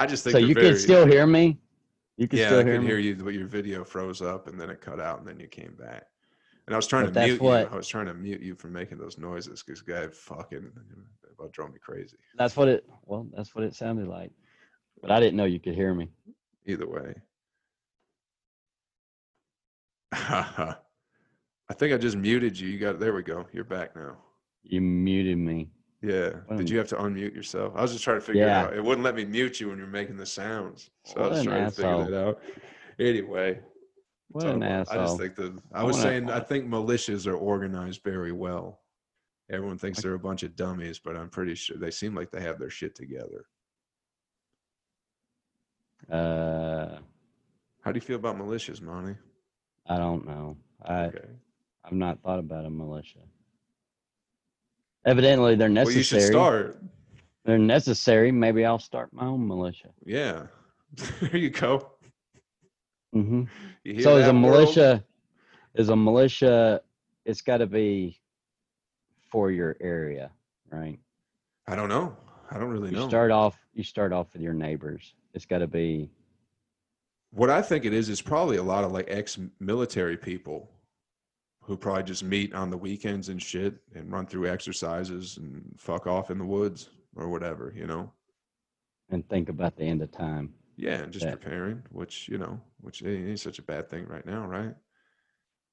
I just think So you very, can still hear me. You can yeah, still I hear could me. hear you, but your video froze up and then it cut out and then you came back. And I was trying But to mute what- you. I was trying to mute you from making those noises because guy fucking about drove me crazy. That's what it. Well, that's what it sounded like. But I didn't know you could hear me. Either way. I think I just muted you. You got there we go. You're back now. You muted me. Yeah. What Did you have to unmute yourself? I was just trying to figure Yeah. it out. It wouldn't let me mute you when you're making the sounds. So I was trying to figure that out. Anyway. What so an I just asshole. think that I I was wanna- saying I think militias are organized very well. Everyone thinks they're a bunch of dummies, but I'm pretty sure they seem like they have their shit together. Uh, How do you feel about militias, Monty? I don't know. I Okay. I've not thought about a militia. Evidently, they're necessary. Well, you should start. They're necessary. Maybe I'll start my own militia. Yeah. there you go. hmm You So is a world? militia? Is a militia? It's got to be for your area, right? I don't know. I don't really You know. start off. You start off with your neighbors. It's got to be. What I think it is is probably a lot of like ex-military people who probably just meet on the weekends and shit and run through exercises and fuck off in the woods or whatever, you know. and think about the end of time. Yeah, and just Yeah. preparing, which you know, which ain't ain't such a bad thing right now, right?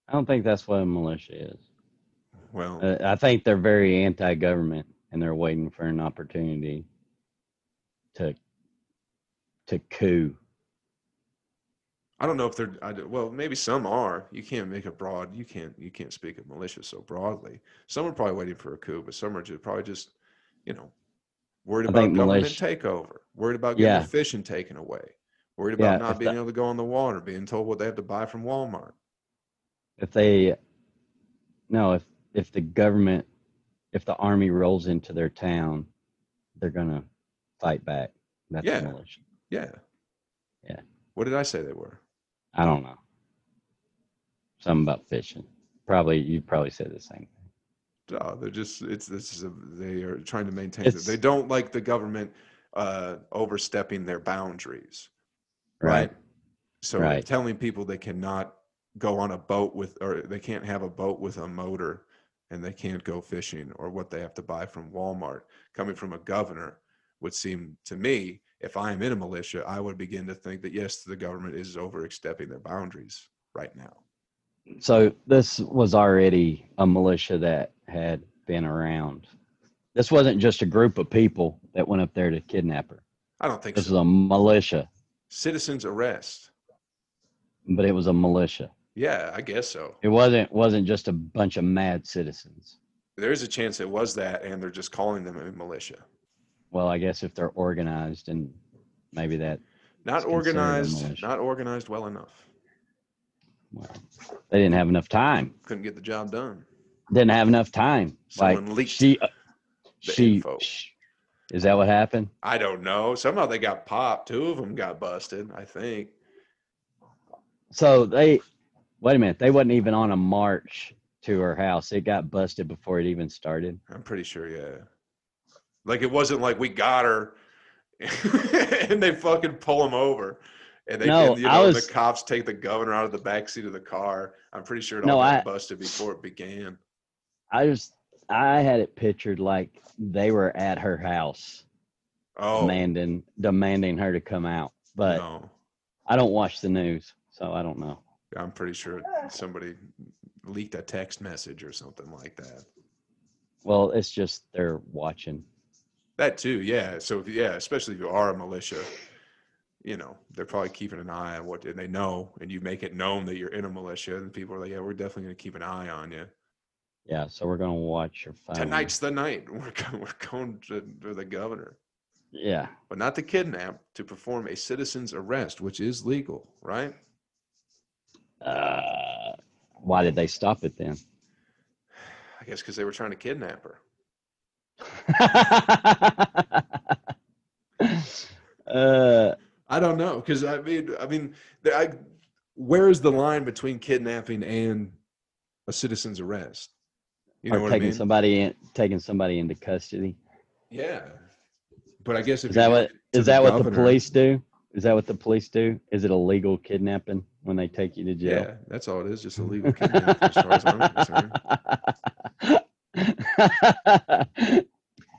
I don't think that's what a militia is. Well, Uh, I think they're very anti-government, and they're waiting for an opportunity to to coup. I don't know if they're. I, well, maybe some are. You can't make a broad. You can't. You can't speak of militia so broadly. Some are probably waiting for a coup, but some are just probably just, you know, worried about government militia- takeover, worried about getting Yeah. fishing taken away, worried Yeah, about not being that- able to go on the water, being told what they have to buy from Walmart. If they, no, if if the government, if the army rolls into their town, they're gonna fight back. That's Yeah. militia. Yeah. Yeah. What did I say they were? I don't know. Something about fishing. Probably you probably said the same. Thing. No, they're just it's this is a, they are trying to maintain. It's- They don't like the government uh, overstepping their boundaries, Right. So Right. telling people they cannot go on a boat with, or they can't have a boat with a motor, and they can't go fishing, or what they have to buy from Walmart, coming from a governor, would seem to me, if I am in a militia, I would begin to think that yes, the government is overstepping their boundaries right now. So this was already a militia that had been around. This wasn't just a group of people that went up there to kidnap her. I don't think This so. was a militia, Citizens arrest. but it was a militia. Yeah, I guess so. It wasn't wasn't just a bunch of mad citizens. There is a chance it was that, and they're just calling them a militia. Well, I guess if they're organized and maybe that Not It's considered a organized, not organized well enough. well, they didn't have enough time. Couldn't get the job done. Didn't have enough time. Someone like she, uh, the she, info. sh- is that what happened? I don't know. Somehow they got popped. Two of them got busted. I think. So they, wait a minute, they wasn't even on a march to her house. It got busted before it even started. I'm pretty sure. Yeah. Like it wasn't like we got her, and they fucking pull him over, and they, No, you know, was- the cops take the governor out of the back seat of the car. I'm pretty sure it No, all got I- busted before it began. I just, I had it pictured like they were at her house Oh demanding, demanding her to come out. But no. I don't watch the news, so I don't know. I'm pretty sure somebody leaked a text message or something like that. Well, it's just they're watching. That too, yeah. So if, yeah, especially if you are a militia, you know, they're probably keeping an eye on what and they know, and you make it known that you're in a militia, and people are like, "Yeah, we're definitely going to keep an eye on you." Yeah, so we're gonna watch your phone. Tonight's the night. We're going, we're going to, to the governor, Yeah, but not to kidnap, to perform a citizen's arrest, which is legal, right? uh, why did they stop it then? I guess because they were trying to kidnap her. Uh, I don't know because I mean, I mean, I, where is the line between kidnapping and a citizen's arrest? You know or what taking I mean? somebody in, taking somebody into custody. Yeah, but I guess if Is that what is that what the police do? Is that what the police do? Is it illegal kidnapping when they take you to jail? Yeah, that's all it is. Just a legal kidnapping, as far as I'm concerned.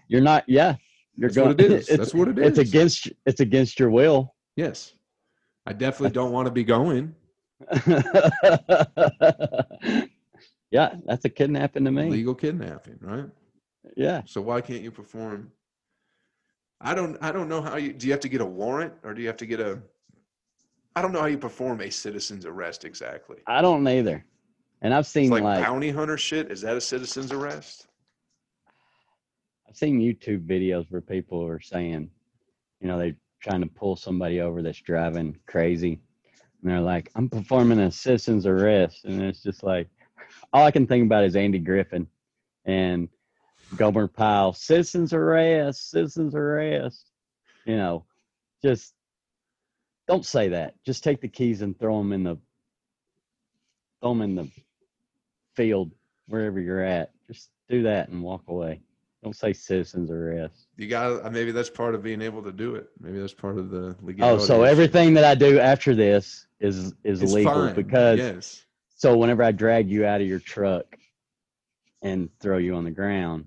You're not. Yeah, you're That's going. what it is. That's what it It's against. It's against your will. Yes, I definitely don't want to be going yeah, that's a kidnapping to me. legal kidnapping, right? Yeah, So why can't you perform? I don't. I don't know how you. Do you have to get a warrant, or do you have to get a? I don't know how you perform a citizen's arrest exactly. I don't either. And I've seen like, like, bounty hunter shit. Is that a citizen's arrest? I've seen YouTube videos where people are saying, you know, they're trying to pull somebody over that's driving crazy, and they're like, "I'm performing a citizen's arrest," and it's just like, all I can think about is Andy Griffith and Gomer Pyle, citizens arrest, citizens arrest. You know, just don't say that. Just take the keys and throw them in the throw them in the field wherever you're at. Just do that and walk away. Don't say citizens arrest. You got. Uh, maybe that's part of being able to do it. Maybe that's part of the legality. Oh, so everything that I do after this is is It's legal fine, because yes, so whenever I drag you out of your truck and throw you on the ground,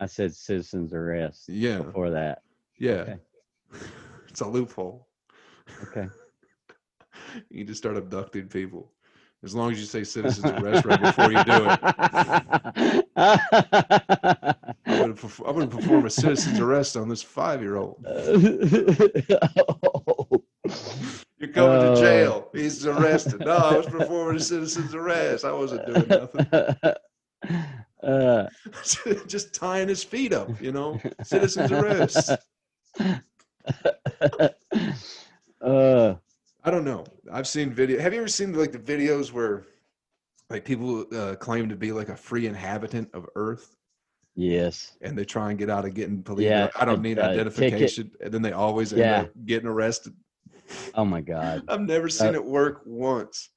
I said citizens arrest yeah, before that. yeah. Okay. It's a loophole. Okay. You just start abducting people. As long as you say citizens arrest right before you do it. I'm I'm gonna perform a citizen's arrest on this five-year-old. You're going Oh. to jail. He's arrested. No, I was performing a citizen's arrest. I wasn't doing nothing. uh, Just tying his feet up, you know. Citizen's arrest. uh, I don't know. I've seen video. Have you ever seen like the videos where like people uh, claim to be like a free inhabitant of Earth yes. and they try and get out of getting police? Yeah, I don't need ticket. identification, and then they always end Yeah. up getting arrested. Oh my God. I've never seen Uh, it work once.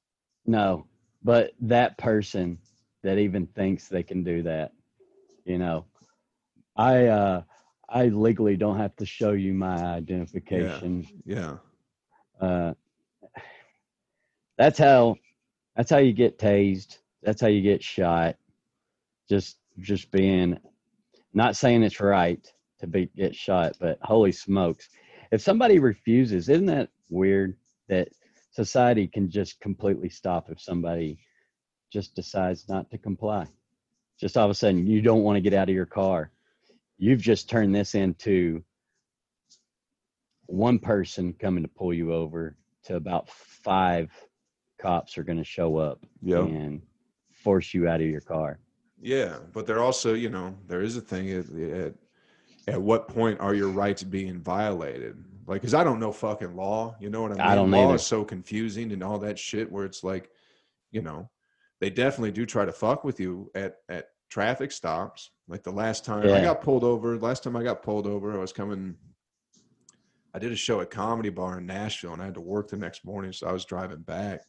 No, but that person that even thinks they can do that, you know, I uh I legally don't have to show you my identification. Yeah. Uh that's how that's how you get tased. That's how you get shot. Just just being not saying it's right to be get shot, but holy smokes. If somebody refuses, isn't that weird that society can just completely stop if somebody just decides not to comply? Just all of a sudden you don't want to get out of your car. You've just turned this into one person coming to pull you over to about five cops are going to show up Yeah. and force you out of your car. Yeah, but there also, you know, there is a thing at, at at what point are your rights being violated? Like, because I don't know fucking law. You know what I mean? I don't law either. is so confusing and all that shit. Where it's like, you know, they definitely do try to fuck with you at at traffic stops. Like the last time I got pulled over. Last time I got pulled over, I was coming. I did a show at Comedy Bar in Nashville, and I had to work the next morning, so I was driving back,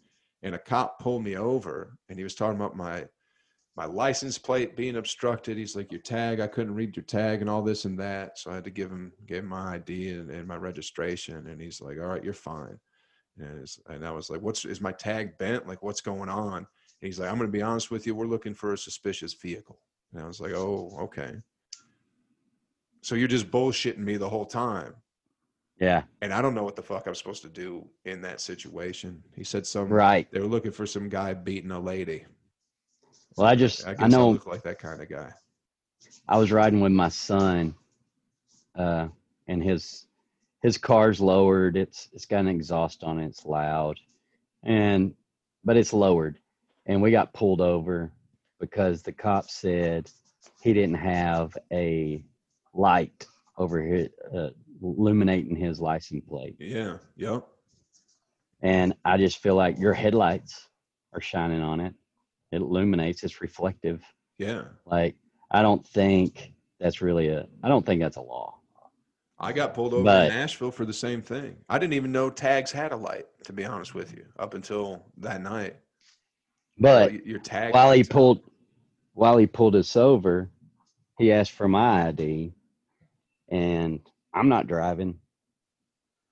and a cop pulled me over, and he was talking about my my license plate being obstructed. He's like, your tag, I couldn't read your tag and all this and that. So I had to give him, give him my ID and, and my registration. And he's like, all right, you're fine. And, it's, and I was like, what's, is my tag bent? Like, what's going on? And he's like, I'm going to be honest with you. We're looking for a suspicious vehicle. And I was like, oh, okay. So you're just bullshitting me the whole time. Yeah, And I don't know what the fuck I'm supposed to do in that situation. He said some, right. they were looking for some guy beating a lady. Well, I just I I, know look like that kind of guy. I was riding with my son, uh, and his his car's lowered. It's it's got an exhaust on it. It's loud, and but it's lowered, and we got pulled over because the cop said he didn't have a light over here uh, illuminating his license plate, Yeah. Yep. and I just feel like your headlights are shining on it. It illuminates. It's reflective. Yeah. Like I don't think that's really a. I don't think that's a law. I got pulled over But- in Nashville for the same thing. I didn't even know tags had a light, to be honest with you, up until that night. But Well, your tag while he pulled, while he pulled us over, he asked for my ID, and I'm not driving.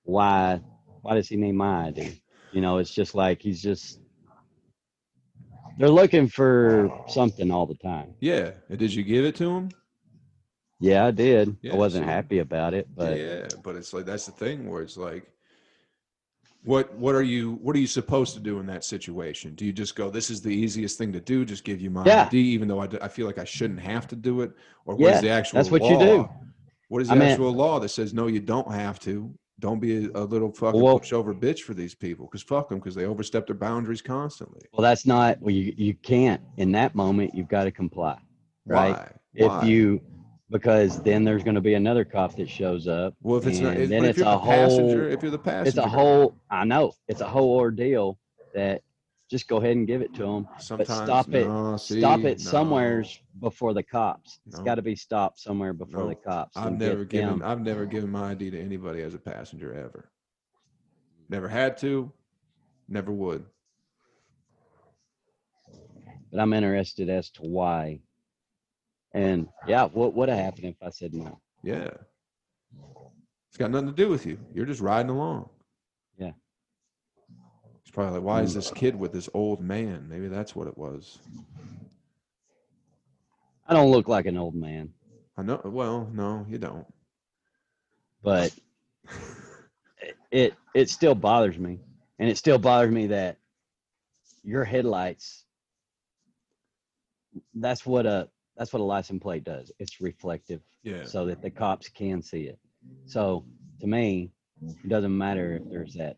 Why? Why does he need my ID? You know, it's just like he's just. They're looking for something all the time. Yeah. And did you give it to them? Yeah, I did. Yeah, I wasn't see? happy about it, but yeah. But it's like that's the thing where it's like what what are you what are you supposed to do in that situation? Do you just go, this is the easiest thing to do, just give you my Yeah. ID, even though I I feel like I shouldn't have to do it? Or what is Yeah, the actual that's what you do. What is the I mean- actual law that says no, you don't have to? Don't be a, a little fucking Well- pushover bitch for these people because fuck them because they overstep their boundaries constantly. well, that's not. Well, you you can't in that moment. You've got to comply. Right. Why? if Why? you because then there's going to be another cop that shows up well, if it's not, if, then if it's you're a the passenger, whole- if you're the passenger, it's a whole i know it's a whole ordeal that just go ahead and give it to them Sometimes, but stop it no, stop it no. somewheres before the cops it's No. got to be stopped somewhere before the cops I've never given them. I've never given my ID to anybody as a passenger ever. Never had to, never would. but i'm interested as to why and yeah what would have happened if i said no Yeah. It's got nothing to do with you. You're just riding along. Probably like, why is this kid with this old man? Maybe that's what it was. i don't look like an old man I know. Well, no, you don't. but it it still bothers me and it still bothers me that your headlights that's what a that's what a license plate does it's reflective Yeah. so that the cops can see it so to me it doesn't matter if there's that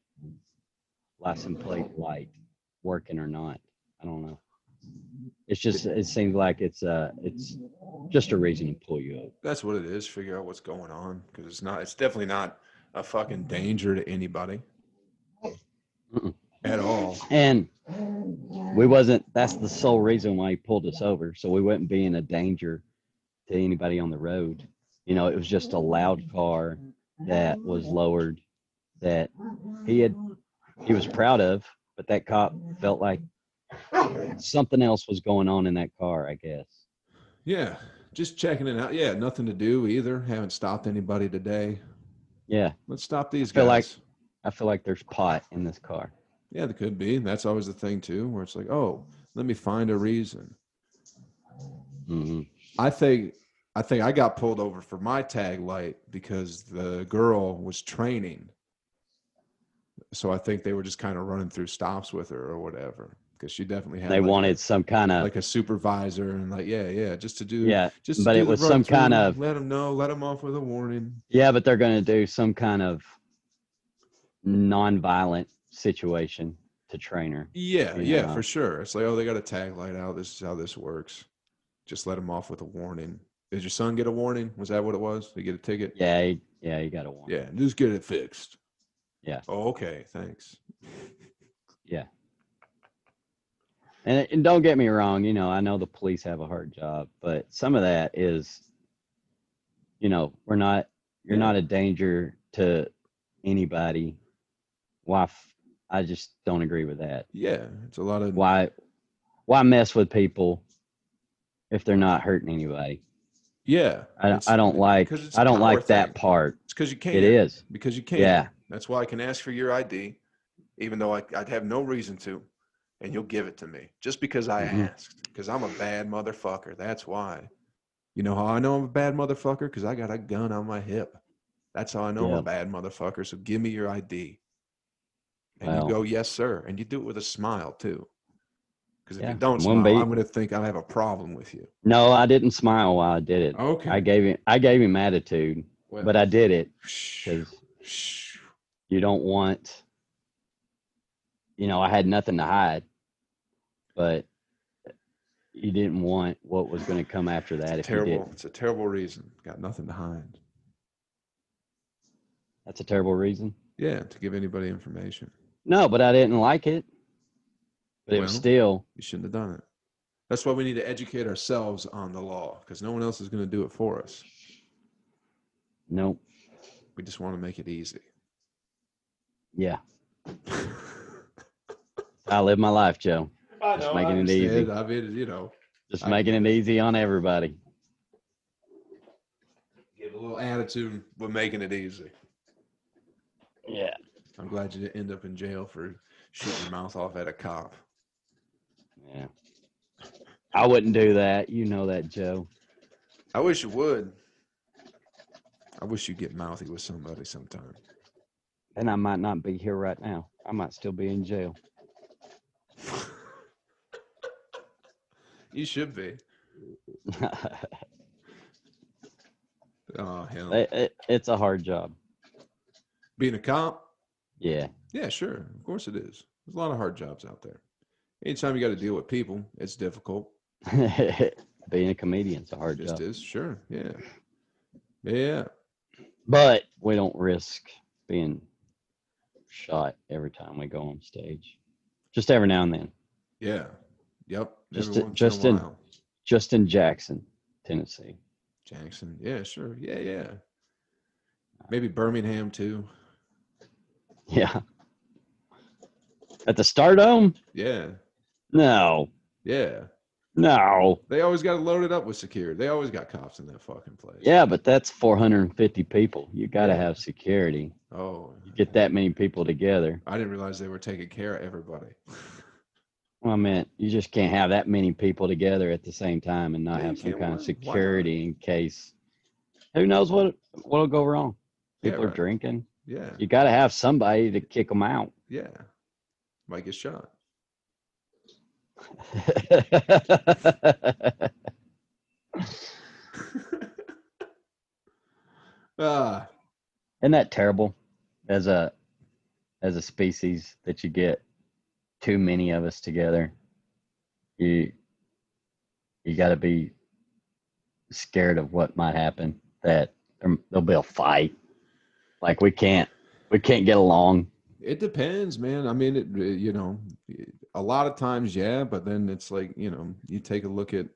license plate light working or not i don't know it's just it seems like it's uh it's just a reason to pull you over That's what it is. Figure out what's going on because it's not. It's definitely not a fucking danger to anybody Mm-mm. at all. And we wasn't that's the sole reason why he pulled us over. So we wouldn't be in a danger to anybody on the road. You know, it was just a loud car that was lowered that he had he was proud of, but that cop felt like something else was going on in that car, I guess. Yeah, just checking it out. Yeah, nothing to do either. Haven't stopped anybody today. Yeah, Let's stop these I feel guys. like- I feel like there's pot in this car. yeah, there could be. That's always the thing too, where it's like, oh, let me find a reason. hmm I think I think I got pulled over for my tag light because the girl was training. So I think they were just kind of running through stops with her or whatever. Because she definitely had They like, wanted some kind of like a supervisor and like yeah yeah just to do yeah, just but it was some run-through, kind of- let them know let them off with a warning yeah, but they're going to do some kind of non-violent situation to train her. yeah yeah Yeah. for sure it's like oh they got a tag light out this is how this works just let them off with a warning did your son get a warning was that what it was did he get a ticket Yeah, he, yeah, you got a warn. yeah just get it fixed Yeah. oh okay thanks Yeah. And, and don't get me wrong, you know, I know the police have a hard job, but some of that is, you know, we're not, you're Yeah. not a danger to anybody. Why? f- I just don't agree with that. yeah it's a lot of Why, why mess with people if they're not hurting anybody? yeah I, I don't like, 'cause it's a I don't like that part. it's because you can't It is. because you can't Yeah. That's why I can ask for your ID, even though I, I'd have no reason to, and you'll give it to me just because I Mhm. asked. Because I'm a bad motherfucker. That's why. You know how I know I'm a bad motherfucker? Because I got a gun on my hip. That's how I know I'm a bad motherfucker. So give me your ID. And you go, yes, sir. And you do it with a smile too. Because if Yeah, you don't smile. I'm going to think I have a problem with you. No, I didn't smile while I did it. Okay. I gave him, I gave him attitude, well, but I did it shh. You don't want you know i had nothing to hide but you didn't want what was going to come after that if you terrible. did It's a terrible reason. Got nothing to hide. that's a terrible reason Yeah, to give anybody information. no but i didn't like it but it was still You shouldn't have done it. That's why we need to educate ourselves on the law because no one else is going to do it for us. nope We just want to make it easy. Yeah i live my life joe I Just making it easy. I mean, you know, just I making it easy on everybody give a little attitude. We're making it easy. yeah I'm glad you didn't end up in jail for shooting your mouth off at a cop. yeah i wouldn't do that you know that joe I wish you would. I wish you'd get mouthy with somebody sometime. Then i might not be here right now i might still be in jail You should be. Oh hell, It- it- it's a hard job being a cop. yeah Yeah, sure. Of course it is. There's a lot of hard jobs out there. Anytime you got to deal with people, it's difficult. Being a comedian's a hard Just job. is. Sure. Yeah. Yeah. But we don't risk being shot every time we go on stage. Just every now and then. Yeah. Yep. Just in- just in in- Just in Jackson, Tennessee. Jackson. Yeah, sure. Yeah, yeah. Maybe Birmingham too. Yeah. At the Stardome? Yeah. No. Yeah. No. They always got to load it up with security. They always got cops in that fucking place. Yeah, but that's 450 people. You got to have security. Oh. You get that many people together. I didn't realize they were taking care of everybody. Well, I meant you just can't have that many people together at the same time and not Yeah, have some kind of security in case. Who knows what what'll go wrong? Yeah, People are drinking. Yeah. You got to have somebody to kick them out. Yeah. Might get shot. ah. Isn't that terrible as a as a species that you get too many of us together? You you got to be scared of what might happen. That there, there'll be a fight. Like we can't we can't get along. It depends, man. I mean, it- you know, a lot of times, yeah, but then it's like, you know, you take a look at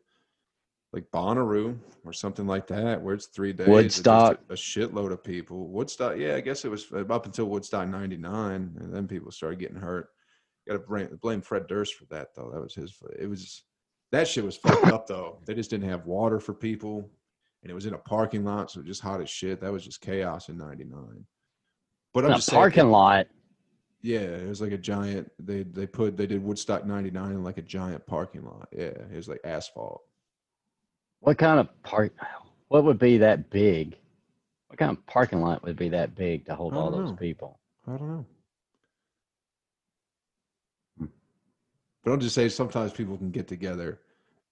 like Bonnaroo or something like that, where it's three days. Woodstock. a, a shitload of people. Woodstock, yeah, I guess it was uh, up until Woodstock '99, and then people started getting hurt. Got to blame, Fred Durst for that though. That was his. It was that shit was fucked up though. They just didn't have water for people, and it was in a parking lot, so just hot as shit. That was just chaos in '99. But I'm A just saying, parking lot. Yeah, it was like a giant. They they put they did Woodstock '99 in like a giant parking lot. Yeah, it was like asphalt. What kind of park? What would be that big? What kind of parking lot would be that big to hold all don't those people? I don't know. Hmm. But I'll just say sometimes people can get together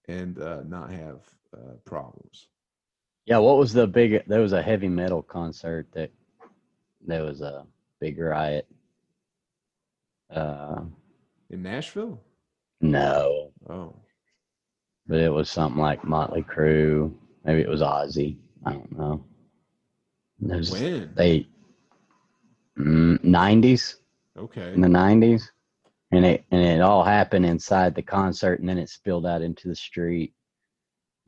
and uh, not have uh, problems. Yeah, what was the big? There was a heavy metal concert that there was a big riot. Uh, In Nashville? no, Oh, but it was something like Motley Crue. Maybe it was Ozzy. I don't know. When? they mm, nineties Okay. in the nineties, and it and it all happened inside the concert, and then it spilled out into the street,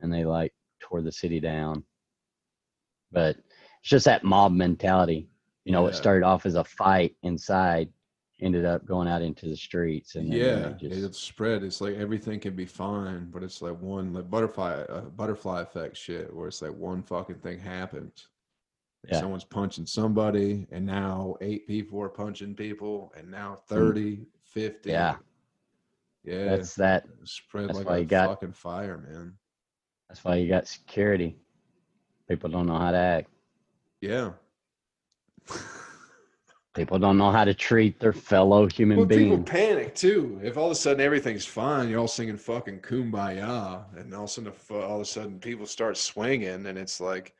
and they like tore the city down. But it's just that mob mentality. You know, it started off as a fight inside, ended up going out into the streets, and then Yeah, they just, it's spread. It's like everything can be fine, but it's like one like butterfly uh, butterfly effect shit, where it's like one fucking thing happens. Yeah. Someone's punching somebody, and now eight people are punching people, and now 30, 50. Mm. Yeah. Yeah. that's that. spread that's like why a you got- fucking fire, man. That's why you got security. People don't know how to act. Yeah. People don't know how to treat their fellow human Well, people panic too. If all of a sudden everything's fine, you're all singing fucking "Kumbaya," and all of a sudden, uh, all of a sudden people start swinging, and it's like,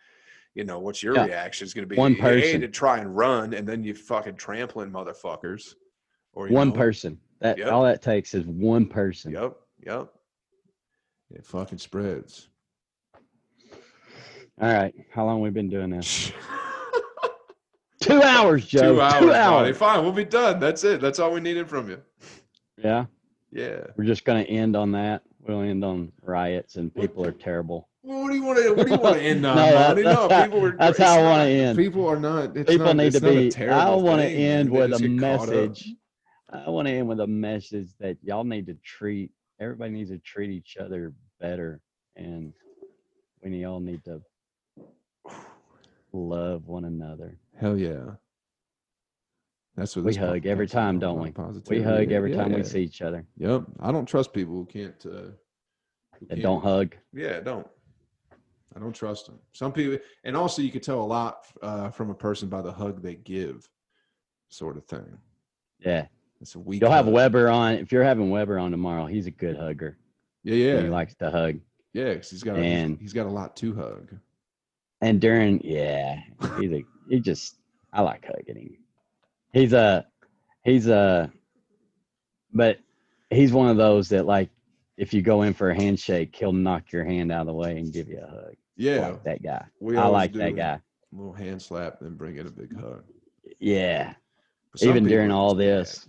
you know, what's your Yeah. reaction? Is going to be One person. to try and run, and then you fucking trampling motherfuckers, or you One know, person. That Yep. all that takes is one person. Yep, yep. It fucking spreads. All right. How long we been doing this? Two hours, Joe. Two hours, Two hours. Fine, we'll be done. That's it. That's all we needed from you. Yeah. Yeah. We're just gonna end on that. We'll end on riots and What- people are terrible. Well, what do you want to? What do you want to end on? No, that- no, that's people are. that's how I wanna end. People are not. It's people not, need to be. I want to end with a get caught up. message. I want to end with a message that y'all need to treat. Everybody needs to treat each other better, and we all need to love one another. Hell yeah. That's what We hug every time, don't we? We hug every Yeah, time we see each other. Yep. I don't trust people who can't. Uh, who can't- don't hug. Yeah, don't. I don't trust them. Some people, and also you can tell a lot uh, from a person by the hug they give, sort of thing. Yeah. It's a weak. You'll have. Weber on. If you're having Weber on tomorrow, he's a good hugger. Yeah, Yeah. He likes to hug. yeah. 'cause he's got. And- he's got a lot to hug. And during, yeah, he's a, he just, I like hugging him. He's a, he's a, but he's one of those that like, if you go in for a handshake, he'll knock your hand out of the way and give you a hug. Yeah, like that guy. we I like that a guy. little hand slap, then bring in a big hug. Yeah. Even during all this,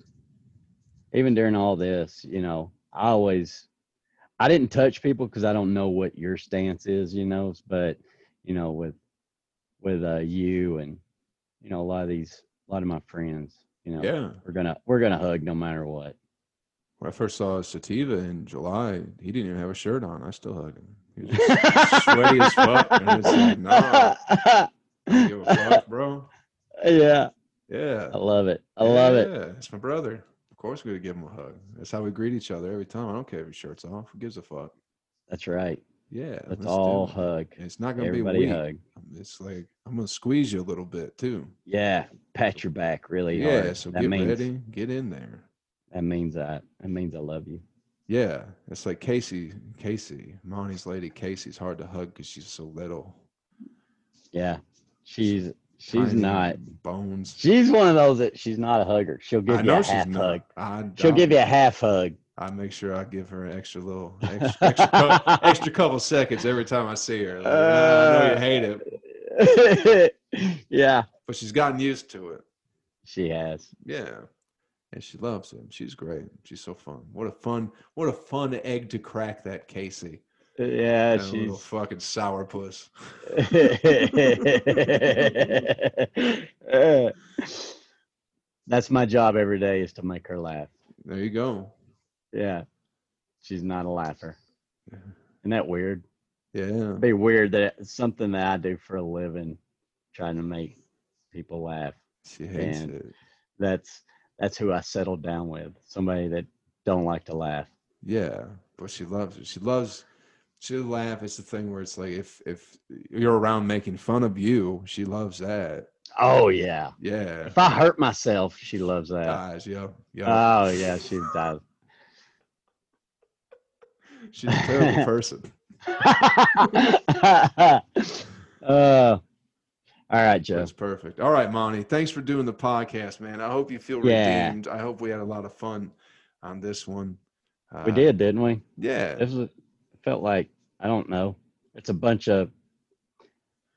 even during all this, you know, I always, I didn't touch people because I don't know what your stance is, you know, but you know, with, with uh, you and, you know, a lot of these, a lot of my friends, you know, Yeah. we're gonna, we're gonna hug no matter what. When I first saw Sativa in July, he didn't even have a shirt on. I still hugged him. He was just sweaty as fuck. And it's like, nah, give a fuck, bro. yeah, Yeah. I love it. I love it. Yeah, it's my brother. Of course, we're gonna give him a hug. That's how we greet each other every time. I don't care if his shirt's off. Who gives a fuck? That's right. Yeah, Let's all hug. It's not gonna Everybody be weak. hug. Um, it's like I'm gonna squeeze you a little bit too. Yeah, pat your back really Yeah, hard. so that get means ready, get in there. that means that that means I love you. Yeah, it's like Casey. Casey, Monty's lady. Casey's hard to hug because she's so little. Yeah, she's she's tiny not. bones. She's one of those that she's not a hugger. She'll give I you know a half hug. She'll give you a half hug. I make sure I give her an extra little, extra, extra, cou- extra couple seconds every time I see her. Like, "Ah, I know you hate it, yeah, but she's gotten used to it. she has. Yeah. And she loves him. She's great. She's so fun. What a fun, what a fun egg to crack that Casey. Yeah, That little fucking sourpuss. Uh, That's my job every day is to make her laugh. There you go. Yeah, she's not a laugher. Yeah. Isn't that weird? Yeah. It'd be weird that it's something that I do for a living, trying to make people laugh. She hates And- it. That's that's who I settled down with. Somebody that don't like to laugh. Yeah, but she loves it. She loves. She'll laugh. It's the thing where it's like if if you're around making fun of you, she loves that. Oh yeah. Yeah. If I hurt myself, she loves that. Dies. Yep. Yep. Oh yeah, she does. She's a terrible person. uh, all right, Joe. That's perfect. All right, Monty. Thanks for doing the podcast, man. I hope you feel Yeah. redeemed. I hope we had a lot of fun on this one. Uh, We did, didn't we? Yeah. It was. It felt like I don't know. It's a bunch of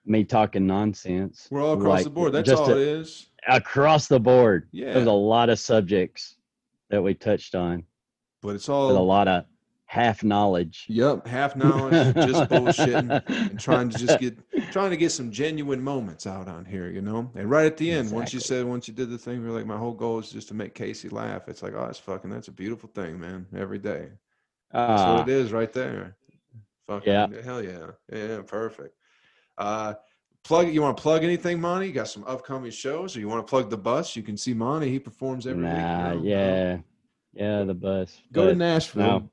me talking nonsense. We're all across like, the board. That's all a- it is. across the board. Yeah. There's a lot of subjects that we touched on But it's with a lot of half knowledge. Yep. Half knowledge, just bullshitting, and trying to just get trying to get some genuine moments out on here, you know. And right at the end, once you said, once you did the thing, you're like, my whole goal is just to make Casey laugh. It's like, oh, it's fucking, that's a beautiful thing, man. Every day. That's Ah, what it is right there. Fucking Yeah. hell yeah. Yeah, perfect. Uh plug you want to plug anything, Monty? You got some upcoming shows, or you want to plug the bus? You can see Monty, he performs every week. nah, now, yeah, yeah, the bus. Go to Nashville, no.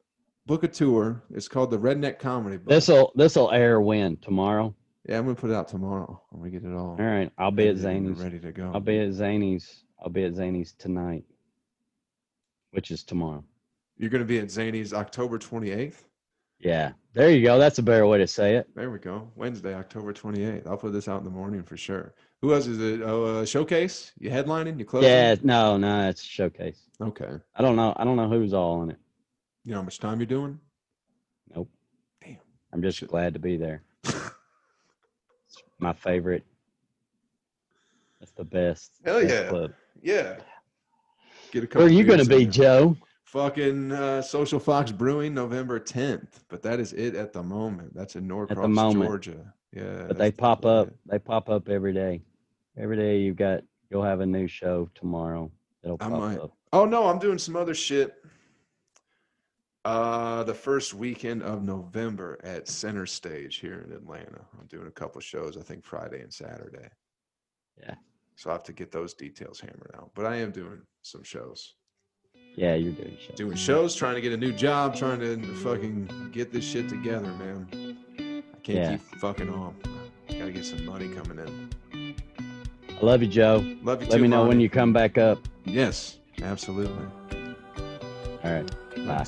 Book a tour. It's called the Redneck Comedy Bus. This'll this'll air when tomorrow. yeah, I'm gonna put it out tomorrow. I'm gonna get it all. All right, I'll be at Zanies. ready to go. I'll be at Zanies. I'll be at Zanies tonight, which is tomorrow. You're gonna be at Zanies October 28th. Yeah, there you go. That's a better way to say it. There we go. Wednesday, October 28th. I'll put this out in the morning for sure. Who else is it? Oh, uh, showcase? You headlining? You closing? Yeah, no, no, it's a showcase. Okay. I don't know. I don't know who's all in it. You know how much time you're doing? Nope. Damn. I'm just glad to be there. It's my favorite. That's the best. Hell best yeah. Club. Yeah. Get a Where are you going to be, there. Joe? Fucking uh, Social Fox Brewing, November 10th. But that is it at the moment. That's in Norcross, moment. Georgia. Yeah. But they that's pop definitely up. They pop up every day. Every day you've got. You'll have a new show tomorrow. It'll I pop might. up. Oh no, I'm doing some other shit. Uh, the first weekend of November at Center Stage here in Atlanta. I'm doing a couple shows. I think Friday and Saturday. Yeah. So I have to get those details hammered out. But I am doing some shows. Yeah, you're doing shows. Doing shows, trying to get a new job, trying to fucking get this shit together, man. I can't Yeah. keep fucking on. Gotta get some money coming in. I love you, Joe. Love you too. Let too, me know when you come back up. Yes, absolutely. All right. Bye.